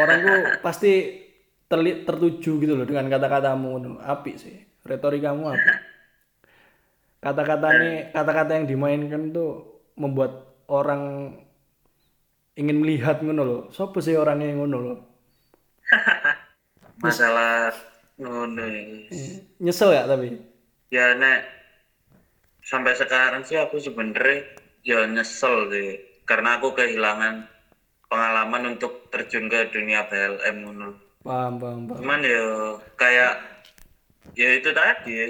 Orang tuh pasti terli tertuju gitu loh dengan kata-katamu, api sih. Retorikamu api. Kata-katanya, kata-kata yang dimainkan tuh membuat orang ingin melihat ngono loh. Sopo sih orangnya yang ngono loh? Masalah ngono ya. Nyesel ya tapi. Ya nek sampai sekarang sih aku sebenernya ya nyesel sih. Karena aku kehilangan pengalaman untuk terjun ke dunia PLM ngono. Paham, paham, paham. Cuman ya kayak ya itu tadi ya.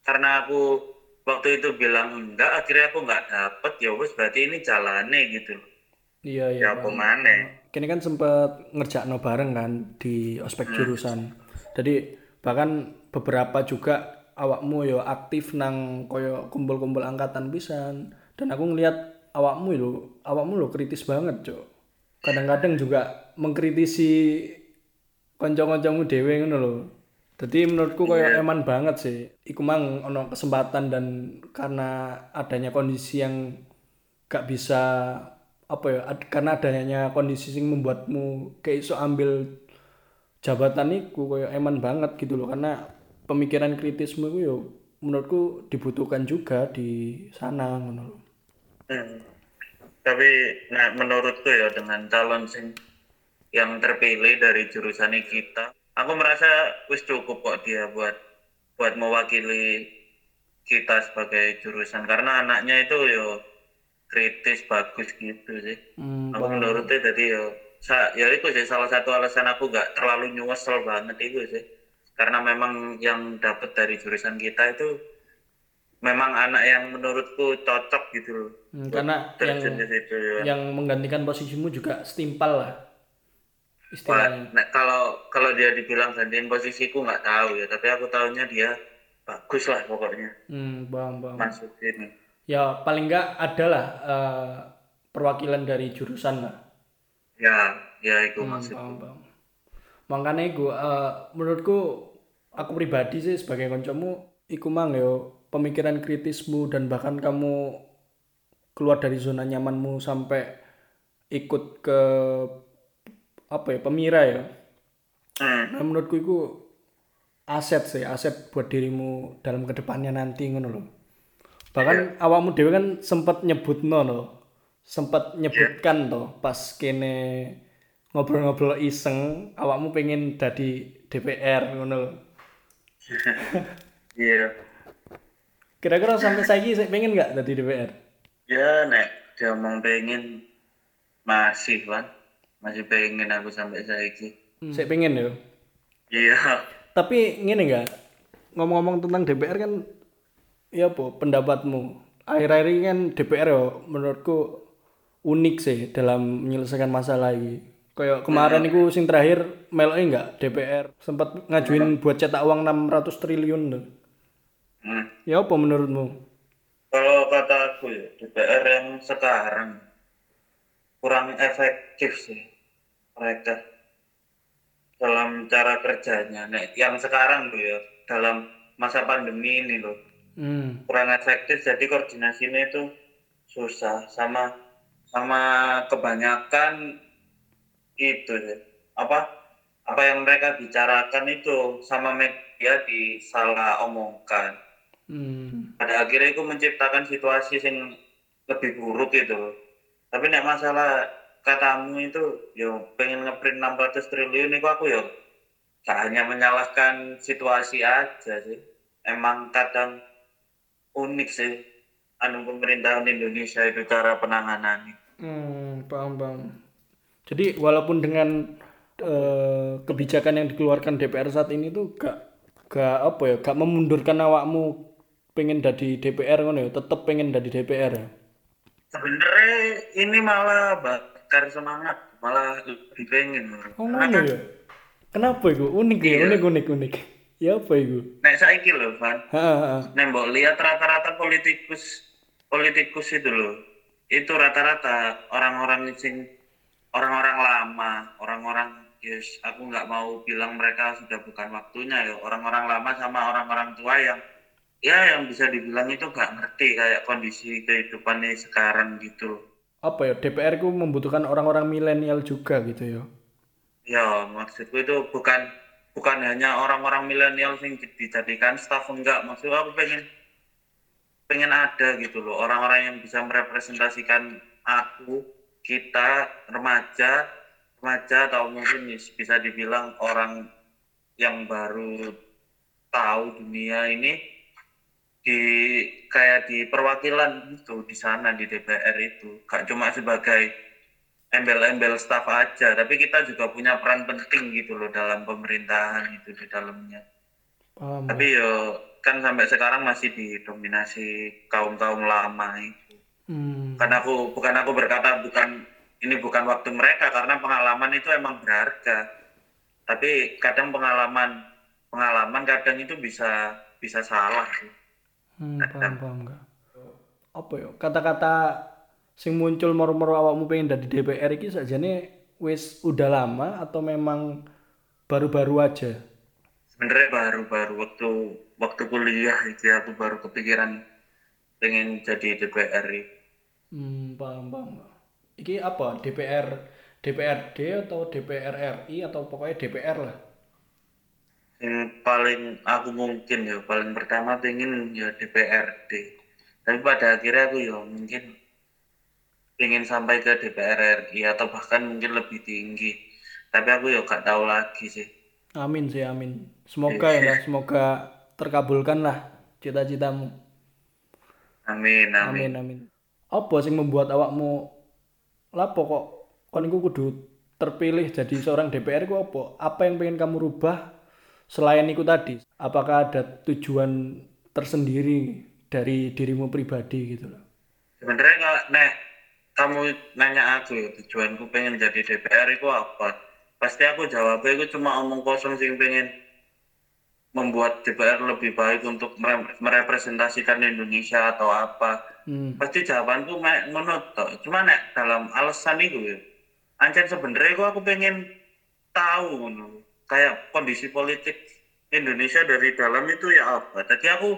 Karena aku waktu itu bilang enggak, akhirnya aku nggak dapet ya wes berarti ini jalannya gitu. Iya, iya. Ya apa maneh. Kini kan sempet ngerjakno bareng kan di ospek jurusan. Jadi bahkan beberapa juga awakmu yo aktif nang koyo kumpul-kumpul angkatan pisan. Dan aku ngelihat awakmu lo, awakmu lo kritis banget, Cok. Kadang-kadang juga mengkritisi kanca-kancamu dhewe ngono lho. Jadi menurutku koyo eman banget sih. Iku mang ono kesempatan dan karena adanya kondisi yang gak bisa apa ya ad- karena adanya kondisi yang membuatmu kayak iso ambil jabatan iku koyo eman banget gitu loh karena pemikiran kritismu itu yo menurutku dibutuhkan juga di sana ngono lho. Hmm. Tapi nah, menurutku ya dengan calon sing yang terpilih dari jurusan kita, aku merasa wis cukup kok dia buat buat mewakili kita sebagai jurusan karena anaknya itu yo kritis bagus gitu sih. Hmm, Aku menurutnya jadi yo sa ya itu sih salah satu alasan aku gak terlalu nyesel banget itu sih. Karena memang yang dapat dari jurusan kita itu memang anak yang menurutku cocok gitu loh. Hmm, karena yang situ ya. yang menggantikan posisimu juga setimpal lah istilahnya. nah, kalau kalau dia dibilang gantiin posisiku nggak tahu ya, tapi aku tahunya dia bagus lah pokoknya Hmm, paham, paham. masuk sini. Ya paling enggak ada lah eh, perwakilan dari jurusan lah. Ya, ya itu Hmm, maksud. paham, paham. Makanya iku eh, menurutku aku pribadi sih sebagai koncomu iku mang yo pemikiran kritismu dan bahkan kamu keluar dari zona nyamanmu sampai ikut ke apa ya pemira ya. Hmm, Nah, menurutku itu aset sih, aset buat dirimu dalam ke depannya nanti ngono loh. Bahkan awakmu dewe kan sempat nyebut loh. Sempat nyebutkan toh pas kene ngobrol-ngobrol iseng awakmu pengen jadi DPR ngono loh. [laughs] Iya. Kira-kira sampai saiki saya pengen nggak jadi DPR? Ya, nek dia mau pengen masih kan, masih pengen aku sampai saiki. Saya pengen ya. Iya. Tapi ngene nggak ngomong-ngomong tentang DPR kan ya apa pendapatmu? Akhir-akhir ini kan DPR ya menurutku unik sih dalam menyelesaikan masalah ini. Kayak kemarin itu sing terakhir meloknya enggak DPR sempat ngajuin buat cetak uang 600 triliun tuh. Hmm. Ya apa menurutmu? Kalau kata aku ya, DPR yang sekarang kurang efektif sih mereka dalam cara kerjanya. Nek yang sekarang tuh ya, dalam masa pandemi ini loh, Hmm. kurang efektif jadi koordinasinya itu susah sama sama kebanyakan itu sih. Apa apa yang mereka bicarakan itu sama media disalah omongkan Hmm. pada akhirnya itu menciptakan situasi yang lebih buruk gitu tapi nek masalah katamu itu yo pengen ngeprint 600 triliun itu aku yo gak hanya menyalahkan situasi aja sih emang kadang unik sih anu pemerintahan Indonesia itu cara penanganannya Hmm, paham paham. Jadi walaupun dengan eh, kebijakan yang dikeluarkan DPR saat ini tuh gak gak apa ya, gak memundurkan awakmu pengen jadi DPR ngono ya, tetep pengen jadi DPR ya. sebenarnya ini malah bakar semangat malah lebih pengen Oh ngono ya. Kenapa itu? Unik ya, unik unik unik. Ya apa itu? nek saiki loh Van Ha, ha, ha. Nah, mbok lihat rata-rata politikus politikus itu loh. Itu rata-rata orang-orang sing orang-orang lama, orang-orang yes, aku nggak mau bilang mereka sudah bukan waktunya ya. Orang-orang lama sama orang-orang tua yang ya yang bisa dibilang itu nggak ngerti kayak kondisi kehidupannya sekarang gitu. Apa ya? DPR ku membutuhkan orang-orang milenial juga gitu ya. Ya, maksudku itu bukan bukan hanya orang-orang milenial yang dijadikan staff enggak. Maksud aku pengen pengen ada gitu loh orang-orang yang bisa merepresentasikan aku, kita, remaja, remaja atau mungkin bisa dibilang orang yang baru tahu dunia ini di kayak di perwakilan itu di sana di DPR itu. Gak cuma sebagai embel-embel staff aja tapi kita juga punya peran penting gitu loh dalam pemerintahan itu di dalamnya. Paham. tapi yo kan sampai sekarang masih didominasi kaum kaum lama itu. Hmm. bukan aku bukan aku berkata bukan ini bukan waktu mereka karena pengalaman itu emang berharga. Tapi kadang pengalaman pengalaman kadang itu bisa bisa salah sih Hmm, paham paham enggak. Apa ya? Kata-kata sing muncul moro-moro awakmu pengen dari DPR iki sajane wis udah lama atau memang baru-baru aja? sebenarnya baru-baru waktu waktu kuliah itu aku baru kepikiran pengen jadi DPR. Hmm, paham paham. Iki apa? DPR DPRD atau DPR RI atau pokoknya DPR lah. Yang paling aku mungkin ya paling pertama pengen ya DPRD tapi pada akhirnya aku ya mungkin pengen sampai ke DPR RI atau bahkan mungkin lebih tinggi tapi aku ya gak tahu lagi sih Amin sih, amin. Semoga ya, lah, semoga terkabulkan lah cita-citamu. amin amin Amin, amin. Apa sing membuat awakmu lapo kok kon iku kudu terpilih jadi seorang DPR ku apa? Apa yang pengen kamu rubah selain itu tadi? Apakah ada tujuan tersendiri dari dirimu pribadi gitu loh? sebenarnya kalau nek kamu nanya aku ya tujuanku pengen jadi DPR itu apa pasti aku jawabnya itu cuma omong kosong sih pengen membuat DPR lebih baik untuk mere- merepresentasikan Indonesia atau apa Hmm. pasti jawabanku mek ngono tok. cuma nek dalam alasan itu ya ancen sebenarnya aku pengen tahu kayak kondisi politik Indonesia dari dalam itu ya apa? Tadi aku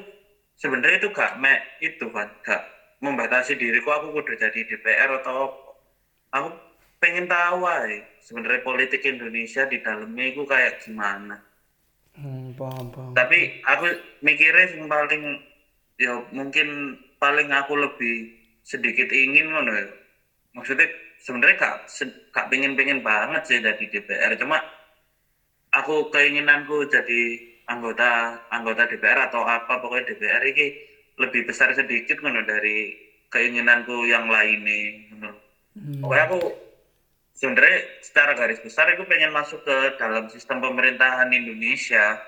sebenarnya itu gak mek itu kan gak membatasi diriku aku kudu jadi DPR atau apa. aku pengen tahu aja sebenarnya politik Indonesia di dalamnya itu kayak gimana. Hmm, paham, paham. tapi aku mikirnya yang paling ya mungkin paling aku lebih sedikit ingin ya. Maksudnya sebenarnya gak gak pengen pengen banget sih jadi DPR cuma aku keinginanku jadi anggota anggota DPR atau apa pokoknya DPR ini lebih besar sedikit ngono dari keinginanku yang lainnya ngono. Hmm. Pokoknya aku sebenarnya secara garis besar aku pengen masuk ke dalam sistem pemerintahan Indonesia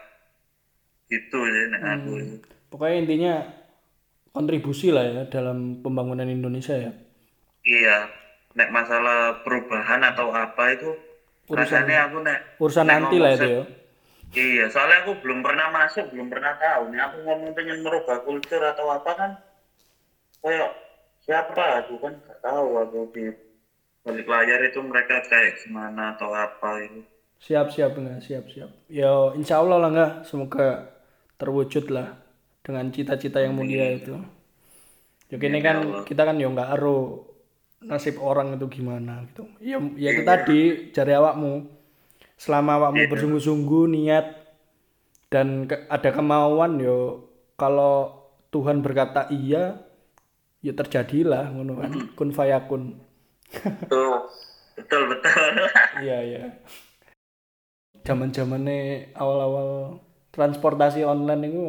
gitu ya nek aku Pokoknya intinya kontribusi lah ya dalam pembangunan Indonesia ya. iya nek masalah perubahan atau apa itu rasanya aku nek Urusan nek nanti lah itu ya. iya soalnya aku belum pernah masuk belum pernah tahu nih aku ngomong pengen merubah kultur atau apa kan kayak siapa aku kan gak tahu aku di balik layar itu mereka kayak gimana atau apa itu Siap, siap enggak, siap, siap. Ya insya Allah lah enggak, semoga terwujud lah dengan cita-cita yang mulia itu. Ya ini kan kita kan ya nggak ero nasib orang itu gimana gitu. Ya, ya itu tadi cari awakmu. Selama awakmu bersungguh-sungguh niat dan ke- ada kemauan yo kalau Tuhan berkata iya ya terjadilah ngono kan. Kun fayakun. Betul. Betul betul. Iya iya. Zaman zamannya awal-awal transportasi online itu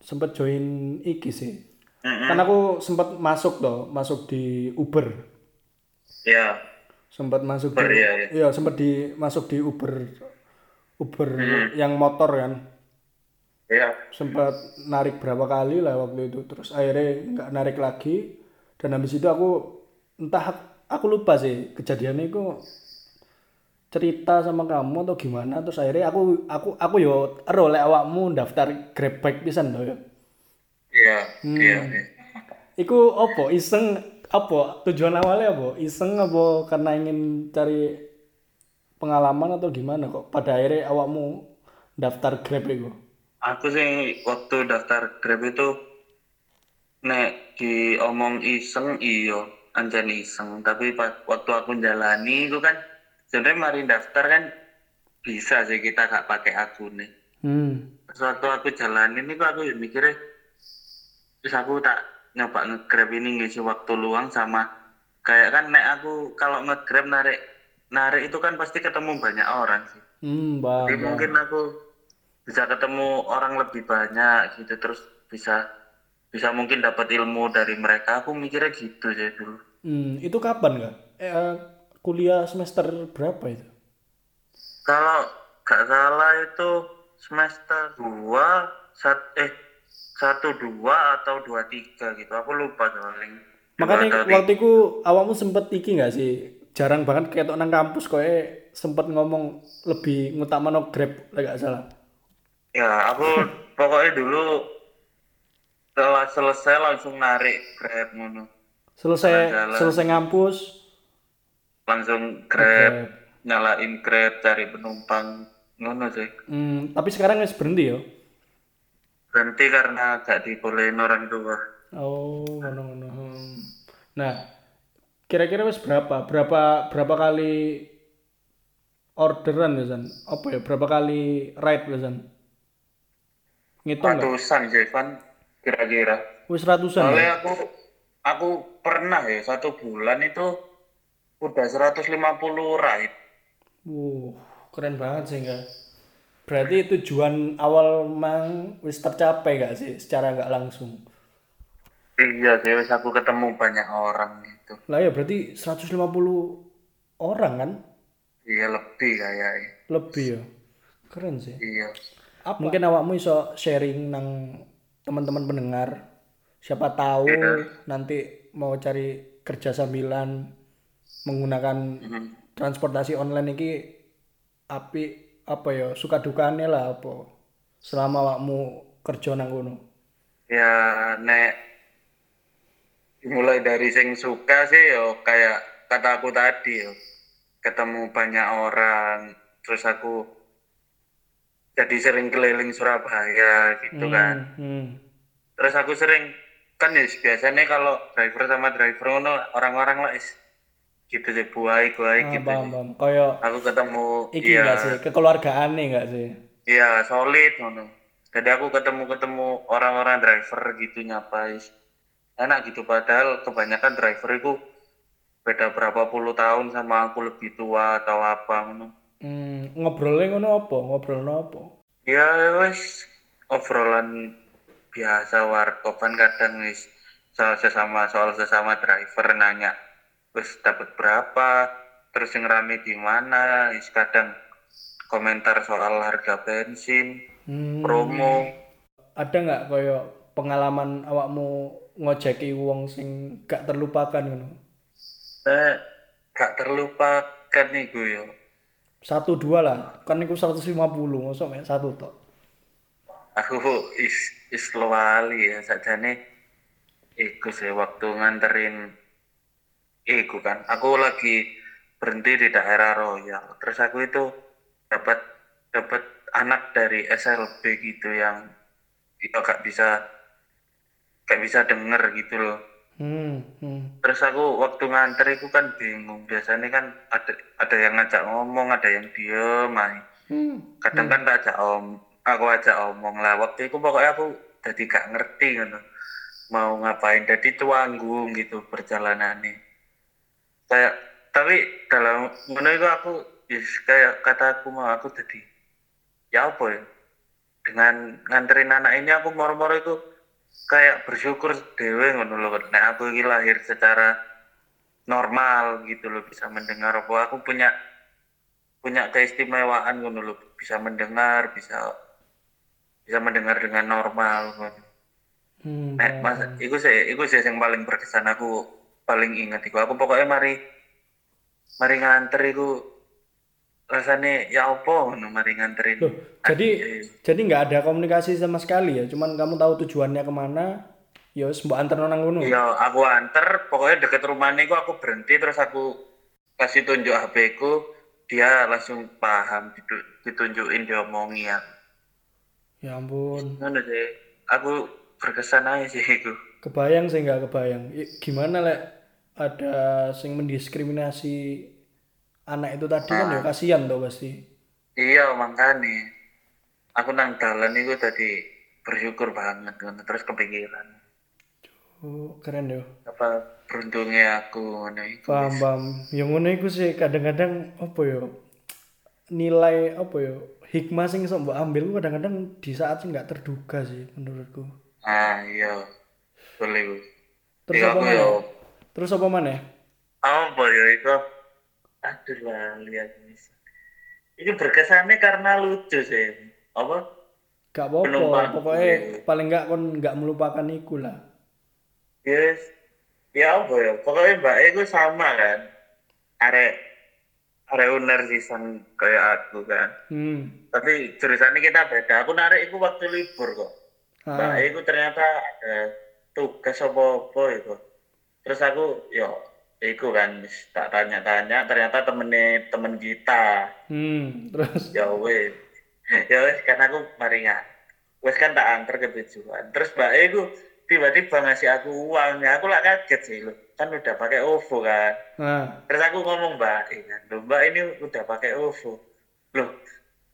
sempet join iki sih kan aku sempet masuk toh masuk di Uber. Ya sempat masuk Uber, di iya, iya. sempat di masuk di Uber Uber yang motor kan. Ya sempat narik berapa kali lah waktu itu terus akhirnya nggak narik lagi. Dan habis itu aku entah aku lupa sih kejadiannya itu cerita sama kamu atau gimana. Terus akhirnya aku aku aku yo ero lek awakmu daftar Grab bike pisan to yo iya iya iya. Iku opo iseng apa tujuan awalnya apa? Iseng apa karena ingin cari pengalaman atau gimana kok pada akhirnya awakmu daftar Grab itu aku sih waktu daftar Grab itu nek diomong iseng iyo anjan iseng. Tapi waktu aku jalani itu kan sebenarnya mari daftar kan bisa sih kita gak pakai akun nih hmm. Terus waktu aku jalanin itu aku ya mikirnya terus aku tak nyoba nge-grab ini ngisi waktu luang sama kayak kan nek aku kalau nge-grab narik narik itu kan pasti ketemu banyak orang sih hmm bang jadi mungkin aku bisa ketemu orang lebih banyak gitu terus bisa bisa mungkin dapat ilmu dari mereka aku mikirnya gitu sih dulu Hmm, itu kapan nggak? Eh, eh, kuliah semester berapa itu? kalau gak salah itu semester 2 sat, eh satu dua atau dua tiga gitu aku lupa soalnya Makanya waktu itu awakmu sempet iki nggak sih? Jarang banget kayak nang kampus kok sempet ngomong lebih ngutamano Grab nggak salah. Ya, aku [laughs] pokoknya dulu setelah selesai langsung narik Grab ngono. Selesai Jalan-jalan. selesai ngampus Langsung Grab, Grab. nyalain Grab, cari penumpang ngono sih. Hmm, tapi sekarang wis berhenti ya. Berhenti karena gak dibolehin orang tua. Oh, ngono ngono. Nah, kira-kira wis berapa? Berapa berapa kali orderan ya San? Apa ya? Berapa kali ride ya San? Ngitung ratusan sih kan kira-kira. Wis ratusan ya? Soalnya aku aku pernah ya satu bulan itu udah 150 ride. Wuh, keren banget sih enggak? Berarti tujuan awal mang wis tercapai gak sih secara nggak langsung? Iya sih, wis aku ketemu banyak orang gitu. Lah ya berarti 150 orang kan? Iya lebih kayaknya. Lebih ya. Keren sih. Iya. Mungkin awakmu iso sharing nang teman-teman pendengar. Siapa tahu nanti mau cari kerja sambilan menggunakan Mhm. transportasi online ini api apa ya suka dukanya lah apa selama awakmu kerja nang kono. Ya nek mulai dari sing suka sih yo kayak kata aku tadi yo ketemu banyak orang terus aku jadi sering keliling Surabaya gitu kan Hmm. terus aku sering kan ya biasanya kalau driver sama driver orang-orang lah is gitu sih buai buai Ah, gitu paham, paham. Kayak aku ketemu iki iya enggak sih kekeluargaan nih enggak sih? iya solid ngono jadi aku ketemu ketemu orang-orang driver gitu nyapa is enak gitu padahal kebanyakan driver itu beda berapa puluh tahun sama aku lebih tua atau apa ngono Hmm, ngobrolnya ngono apa? Ngobrolnya apa? ya wes obrolan biasa warkopan kadang wis soal sesama soal sesama driver nanya wis dapat berapa terus yang rame di mana wis kadang komentar soal harga bensin Hmm, promo ada nggak kayak pengalaman awakmu ngojeki wong sing gak terlupakan ngono? eh gak terlupakan nih gue yo Satu dua lah, kan iku 150, masa mek satu tok. aku is is lali ya sajane iku sih waktu nganterin iku kan. Aku lagi berhenti di daerah Royal. Terus aku itu dapat dapat anak dari SLB gitu yang itu gak bisa gak bisa denger gitu loh. Hmm, hmm. terus aku waktu nganter itu kan bingung. Biasanya kan ada ada yang ngajak ngomong ada yang diem ae. Hmm. kadang kan tak ajak om aku ajak omong lah. Waktu itu pokoknya aku jadi gak ngerti gitu mau ngapain? Jadi cuanggung gitu perjalanannya kayak tapi dalam itu aku yes, kayak kata aku mau aku jadi ya apa ya? Dengan nganterin anak ini aku moro-moro itu kayak bersyukur dewe ngono loh nah aku ini lahir secara normal gitu loh bisa mendengar apa. Aku punya punya keistimewaan ngono loh bisa mendengar bisa bisa mendengar dengan normal ngono. Hmm, Nek mas, iku sih, iku sih yang paling berkesan aku paling ingat iku. Aku pokoknya mari mari nganter iku rasanya ya apa ngono mari nganterin. Loh, jadi Iya. jadi nggak ada komunikasi sama sekali ya, cuman kamu tahu tujuannya ke mana, ya mbok anter nang kono. Iya, aku anter, pokoknya deket rumahnya iku aku berhenti terus aku kasih tunjuk HP ku, dia langsung paham ditu- ditunjukin diomongi ya. Ya ampun, Ngono sih. Aku berkesan aja sih itu. kebayang sih nggak kebayang. Gimana lek ada sing mendiskriminasi anak itu tadi kan ya kasihan tuh pasti. Iya, makanya. Aku nang dalan itu tadi bersyukur banget ngono terus kepikiran. Oh, keren ya. Apa beruntungnya aku ngono iku. Paham, paham. Yang ngono iku sih kadang-kadang apa ya? Nilai apa ya? Hikmah sing iso mbok ambil kadang-kadang di saat sing nggak terduga sih menurutku. Ah, iya. Boleh. Terus Iya, apa aku mana? yo. Terus apa mana? Apa ya itu? Aduh lah, lihat ini. Ini berkesannya karena lucu sih. Apa? Gak apa-apa, pokoknya Iya. paling nggak kon nggak melupakan iku lah. Yes. Ya apa ya? Pokoknya Mbak itu sama kan. Arek arek uner season kayak aku kan. Hmm. Tapi jurusannya kita beda. Aku narik itu waktu libur kok. Mbak Ah, itu ternyata ada tugas apa-apa itu. Terus aku yo iku kan tak tanya-tanya ternyata temennya temen kita. hmm. Terus Ya wes. ya wes kan aku maringan. Wes kan tak antar ke tujuan. Terus Mbak itu tiba-tiba ngasih aku uang. Ya aku lah kaget sih loh. Kan udah pakai OVO kan. nah, Terus aku ngomong Mbak, eh, kan, Mbak ini udah pakai OVO. Loh,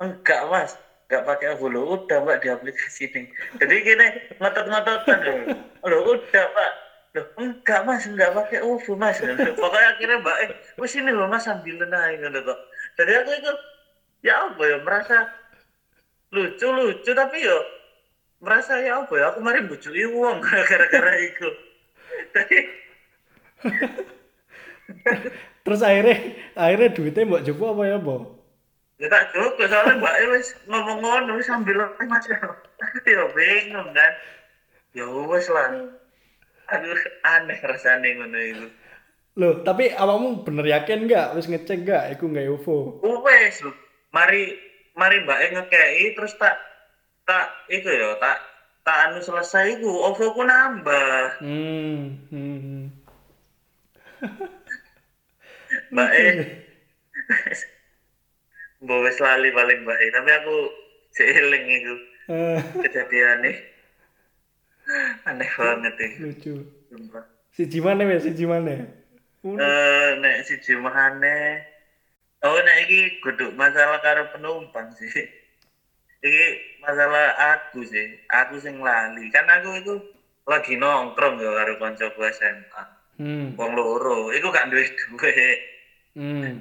enggak Mas. nggak pakai OVO lo udah mbak di aplikasi ini jadi gini ngotot-ngototan loh lo udah pak lo enggak mas enggak pakai OVO mas. Pokoknya akhirnya mbak eh wes ini loh mas sambil naik gitu kok jadi aku itu ya apa ya merasa lucu lucu tapi yo merasa ya apa ya aku kemarin bujui uang [laughs] gara-gara itu. Jadi [laughs] Terus akhirnya akhirnya duitnya mbok jopo apa ya, Mbok? ya tak cukup soalnya mbak wes ngomong ngono wes sambil naik mas aku ya bingung kan. Ya wes lah aduh aneh rasanya ngono itu Loh, tapi awakmu bener yakin nggak? Wis ngecek nggak? Iku nggak UFO? wes lho. mari mari mbak ngekei terus tak tak itu ya tak tak anu selesai iku OVO ku nambah Hmm. hmm. [laughs] mbak e mbak wes lali paling mbak e tapi aku seiling itu Eh, kejadian nih aneh banget nih lucu. sumpah Siji mana wes? Siji mana? eh nek siji mahane oh nek iki kudu masalah karo penumpang sih iki masalah aku sih aku sing lali kan aku itu lagi nongkrong ya karo kancaku SMA Hmm. wong loro iku gak duwe duit Hmm.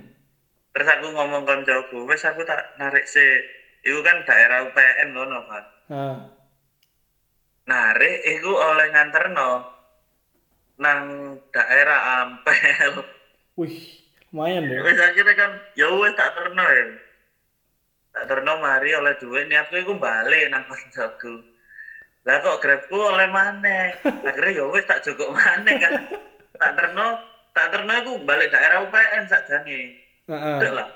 terus aku ngomong kancaku wes aku tak narik sih iku kan daerah UPN ngono kan. Narik iku oleh nganterno nang daerah Ampel. Wih, lumayan deh. wes akhirnya kan ya wes tak terno ya. Tak terno mari oleh duit. Niatku iku balik nang kancaku lah kok grabku oleh mana akhirnya ya wes tak cukup mana kan. Tak terno tak terno iku balik daerah UPN sakjane. Heeh. Udah lah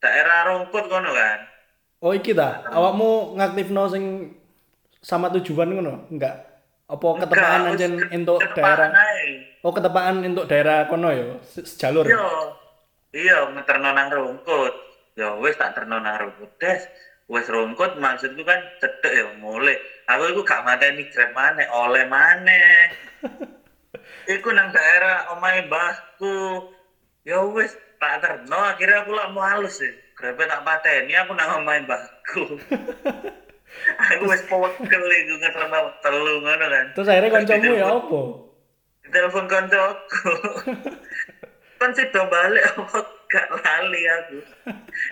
daerah Rongkut kono kan. Oh iki ta, awakmu ngaktifno sing sama tujuan ngono? Enggak. Apa ketepaan aja ketepaan daerah? ae. Oh, ketepaan entuk daerah kono ya, se- sejalur. iya iya ngeterno nang Rongkut ya wes tak terno nang Rongkut des wes Rongkut maksudku kan cedek ya mulai aku iku gak mateni grab mana oleh mana [laughs] iku nang daerah omahe mbahku ya wes tak terno akhirnya aku lah mau halus sih grab tak pateni aku nang omahe mbahku [laughs] aku wes pegel iku ngeterno telu ngono kan Terus akhirnya kancamu ya apa? telepon koncoku [laughs] kan sih do balik apa gak lali aku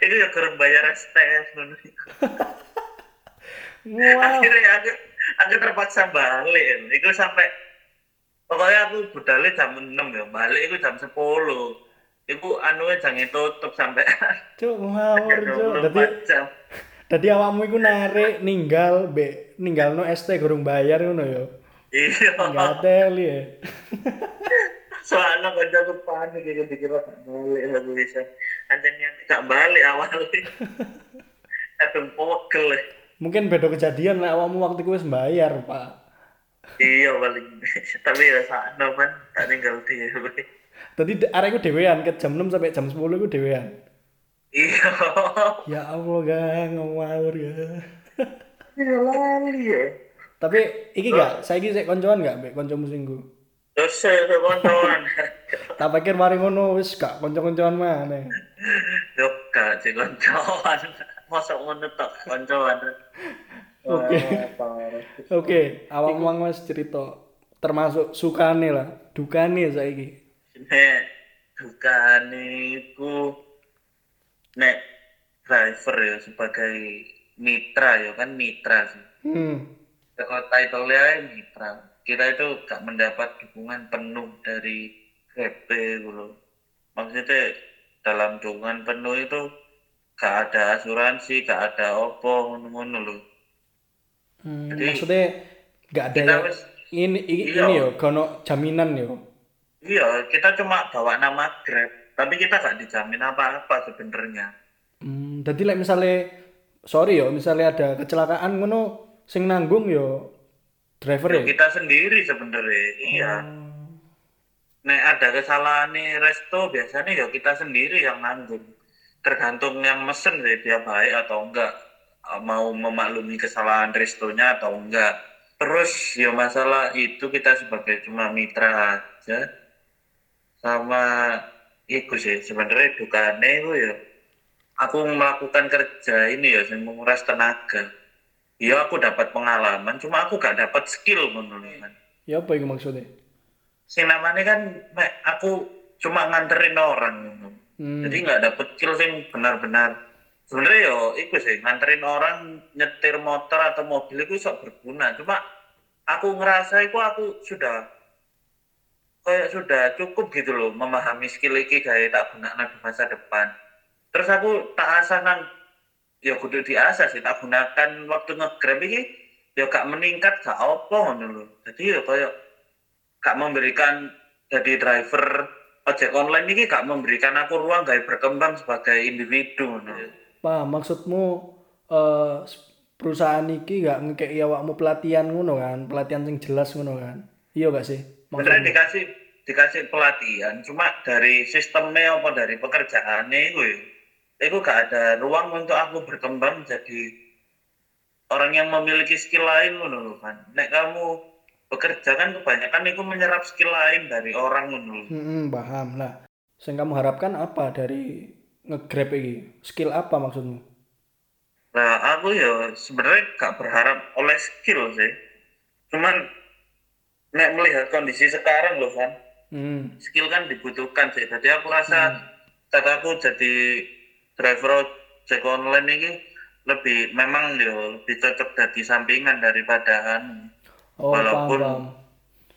itu ya kurang bayar STF ngono. [laughs] Wow. akhirnya aku aku terpaksa balik itu sampai pokoknya aku budalnya jam 6 ya balik itu jam 10 itu anunya jangan tutup sampai Cuk, ngawur, Cuk. Dadi 24 jam dadi awakmu iku narik ninggal be ninggalno ST gurung bayar ngono ya. iya Enggak teli ya. soalnya kan aku panik gitu dikira balik aku bisa nanti nanti gak balik awalnya [laughs] pegel ya. Mungkin beda kejadian lah awakmu waktu iku wis bayar, Pak. iya paling [laughs] tapi ya sakno kan tak tinggal dia Tadi arek iku dhewean ke jam 6 sampai jam 10 iku dhewean. Iya Ya Allah, gang ngawur ya. iya lali ya Tapi iki gak, saiki sik koncoan gak mbek kancamu singgu. terus saya koncoan [laughs] Tak pikir mari ngono wis gak kanca-kancoan maneh. yo gak koncoan [laughs] masa ngono tok koncoan Oke. Parah. Oke, awak mang wis cerita termasuk sukane lah, dukane saiki. nek dukane iku nek driver ya sebagai mitra ya kan mitra sih Hmm. kalau title-nya mitra kita itu gak mendapat dukungan penuh dari GP gitu maksudnya dalam dukungan penuh itu gak ada asuransi gak ada opo ngono-ngono loh Hmm, Jadi, maksudnya gak ada ya, wis ini i- Iya. ini yo kono jaminan yo. iya kita cuma bawa nama Grab tapi kita gak dijamin apa-apa sebenarnya. Hmm, jadi like misalnya sorry yo, misalnya ada kecelakaan ngono sing nanggung yo driver Ya, ya. kita sendiri sebenarnya iya. Hmm. nek ada kesalahan nih resto biasanya ya kita sendiri yang nanggung. Tergantung yang mesen sih dia baik atau enggak. Eh, mau memaklumi kesalahan restonya atau enggak. Terus ya masalah itu kita sebagai cuma mitra aja. Sama itu sih sebenarnya dukane itu ya aku melakukan kerja ini ya yang menguras tenaga. Iya aku dapat pengalaman, cuma aku gak dapat skill ngono lho kan. Ya apa itu maksudnya? Sing namanya kan aku cuma nganterin orang ngono. Hmm. Jadi nggak dapet skill sing benar-benar sebenarnya yo iku sih nganterin orang nyetir motor atau mobil itu sok berguna. Cuma aku ngerasa itu aku sudah kayak sudah cukup gitu loh memahami skill iki kayak tak gunakan di masa depan. Terus aku tak asah nang ya kudu diasah sih tak gunakan waktu nge-grab iki ya gak meningkat gak apa ngono lho. Jadi ya kayak gak memberikan jadi driver ojek online ini gak memberikan aku ruang gak berkembang sebagai individu ngono. Paham maksudmu eh perusahaan iki gak ngekei awakmu pelatihan ngono kan, pelatihan sing jelas ngono kan. Iya gak sih? Sebenarnya dikasih dikasih pelatihan, cuma dari sistemnya apa dari pekerjaannya itu ya, itu gak ada ruang untuk aku berkembang jadi orang yang memiliki skill lain lho kan. Nek kamu bekerja kan kebanyakan itu menyerap skill lain dari orang lho. Hmm, paham lah. Sing kamu harapkan apa dari nge-grab iki? Skill apa maksudmu? Nah, aku ya sebenarnya gak berharap oleh skill sih. Cuman nek melihat kondisi sekarang loh kan, Hmm. skill kan dibutuhkan sih. Jadi aku rasa saat aku jadi driver ojek online ini lebih memang yo lebih cocok jadi sampingan daripada. Oh, Walaupun- paham.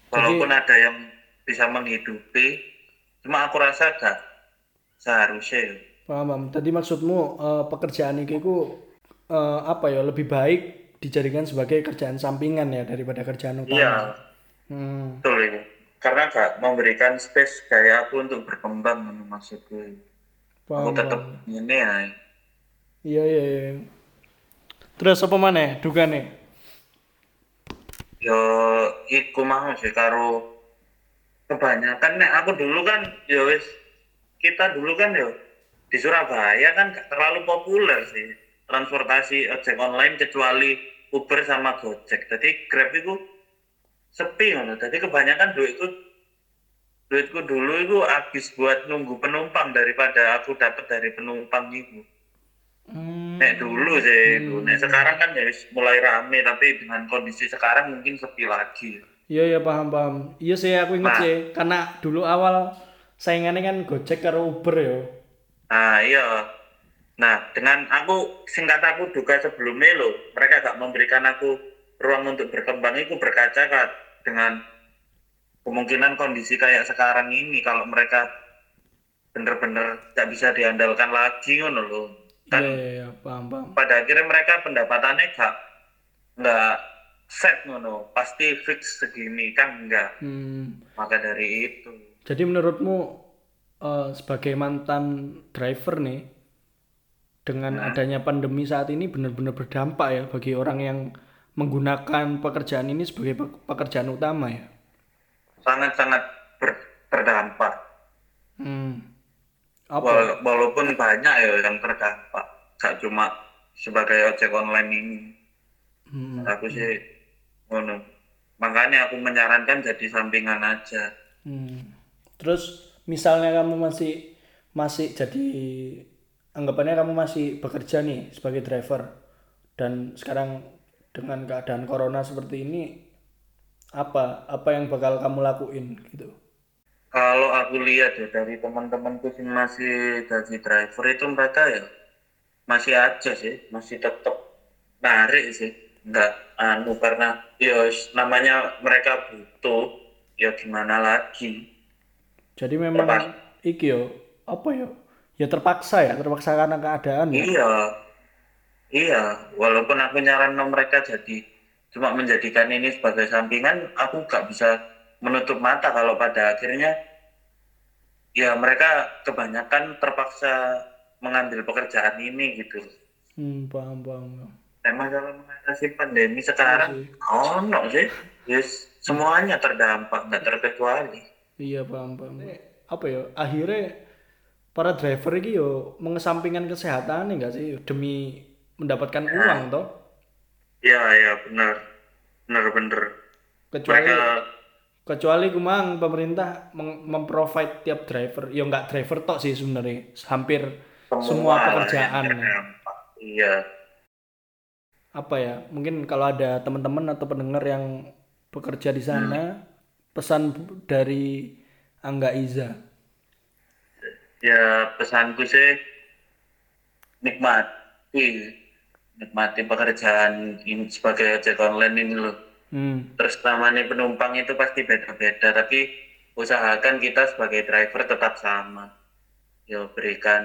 walaupun ada yang bisa menghidupi, cuma aku rasa gak seharusnya ya. Paham, paham. Tadi maksudmu eh, pekerjaan iki ku eh, apa ya lebih baik dijadikan sebagai kerjaan sampingan ya daripada kerjaan utama. Iya, Hmm. betul itu. Karena gak memberikan space kayak aku untuk berkembang maksudku. Paham, Aku tetap ini ya. Iya, iya, iya. Terus apa mana? Duga nih. Yo iku mau sih karo kebanyakan nek aku dulu kan yo wis kita dulu kan yo di Surabaya kan gak terlalu populer sih transportasi ojek online kecuali Uber sama Gojek. Jadi Grab itu sepi ngono. Jadi kebanyakan duitku duitku dulu itu habis buat nunggu penumpang daripada aku dapat dari penumpang itu. Hmm. Nek dulu sih, itu. nek sekarang kan ya mulai rame tapi dengan kondisi sekarang mungkin sepi lagi. Iya, iya paham, paham. Iya sih aku inget Nah. sih karena dulu awal saingannya kan Gojek karo Uber ya. Nah iya, nah dengan aku singkat aku duga sebelumnya loh, mereka gak memberikan aku ruang untuk berkembang itu berkaca dengan kemungkinan kondisi kayak sekarang ini kalau mereka bener-bener gak bisa diandalkan lagi ngono loh. Kan iya, iya, paham, paham. pada akhirnya mereka pendapatannya gak nggak set ngono pasti fix segini kan enggak Hmm. maka dari itu Jadi menurutmu eh, sebagai mantan driver nih dengan adanya pandemi saat ini benar-benar berdampak ya bagi orang yang menggunakan pekerjaan ini sebagai pe- pekerjaan utama ya. sangat-sangat ber- berdampak Hmm. Apa? Wala- walaupun banyak ya yang terdampak gak cuma sebagai ojek online ini Hmm. aku sih ngono makanya aku menyarankan jadi sampingan aja Hmm. Terus misalnya kamu masih masih jadi anggapannya kamu masih bekerja nih sebagai driver dan sekarang dengan keadaan corona seperti ini apa apa yang bakal kamu lakuin gitu. kalau aku lihat ya dari teman-temanku yang masih jadi driver itu mereka ya masih aja sih masih tetap narik sih. Nggak anu karena ya namanya mereka butuh ya gimana lagi? Jadi memang iki yo apa yo? Ya terpaksa ya terpaksa karena keadaan ya. iya iya walaupun aku nyaran mereka jadi cuma menjadikan ini sebagai sampingan aku nggak bisa menutup mata kalau pada akhirnya ya mereka kebanyakan terpaksa mengambil pekerjaan ini gitu Hmm, paham paham. Memang kalau mengatasi pandemi sekarang, Iya oh no sih, yes, semuanya terdampak, nggak terkecuali. Iya paham paham. Apa ya akhirnya para driver ini yo mengesampingkan kesehatan enggak sih demi mendapatkan uang toh Ya, ya benar, benar benar. kecuali Mereka, kecuali kumang pemerintah memprovide tiap driver ya enggak driver tok sih sebenarnya hampir semua lah pekerjaan. yang terdampak. Iya. Apa ya? Mungkin kalau ada teman-teman atau pendengar yang bekerja di sana, pesan dari Angga Iza. Ya pesanku sih nikmati nikmati pekerjaan ini sebagai ojek online ini loh. Hmm, Terus namanya penumpang itu pasti beda-beda, tapi usahakan kita sebagai driver tetap sama. Ya berikan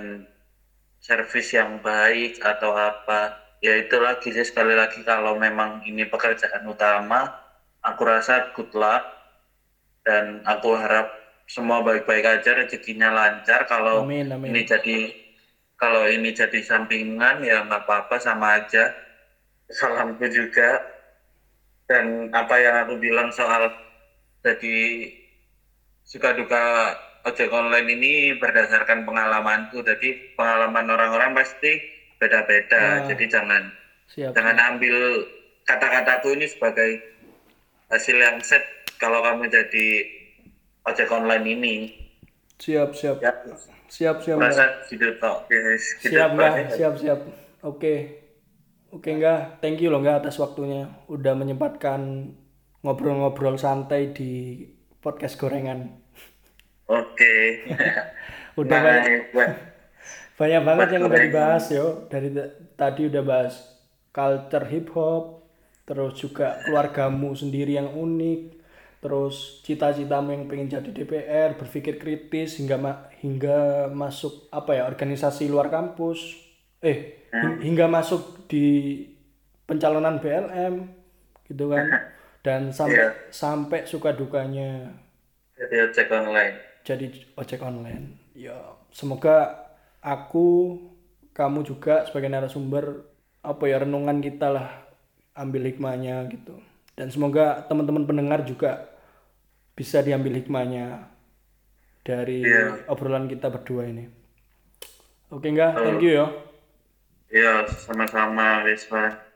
servis yang baik atau apa. Ya itu lagi sih sekali lagi kalau memang ini pekerjaan utama, aku rasa good luck dan aku harap semua baik-baik aja rezekinya lancar. Kalau amin, amin. ini jadi kalau ini jadi sampingan ya nggak apa-apa sama aja. Salamku juga dan apa yang aku bilang soal jadi suka duka ojek online ini berdasarkan pengalamanku jadi pengalaman orang-orang pasti beda-beda Ah. jadi jangan Siap. jangan ambil kata-kataku ini sebagai hasil yang set kalau kamu jadi ojek online ini Siap, siap. ya Siap, siap. Merasa gitu Siap, enggak? Pak. Siap, siap. Oke. Oke, enggak? Thank you loh, enggak atas waktunya. Udah menyempatkan ngobrol-ngobrol santai di podcast gorengan. oke [laughs] Udah Nah, banyak, buat banyak banget yang udah dibahas yo. Dari tadi udah bahas culture hip hop, terus juga keluargamu sendiri yang unik, terus cita-citamu yang pengen jadi DPR, berpikir kritis hingga ma- hingga masuk apa ya organisasi luar kampus, eh hi- hingga masuk di pencalonan BLM gitu kan, dan sampai Iya. sampai suka dukanya jadi ojek online jadi ojek online. Ya, semoga aku, kamu juga sebagai narasumber apa ya renungan kita lah ambil hikmahnya gitu. Dan semoga teman-teman pendengar juga bisa diambil hikmahnya dari Iya. obrolan kita berdua ini. Oke enggak? Thank you ya. Iya, sama-sama, Wisma.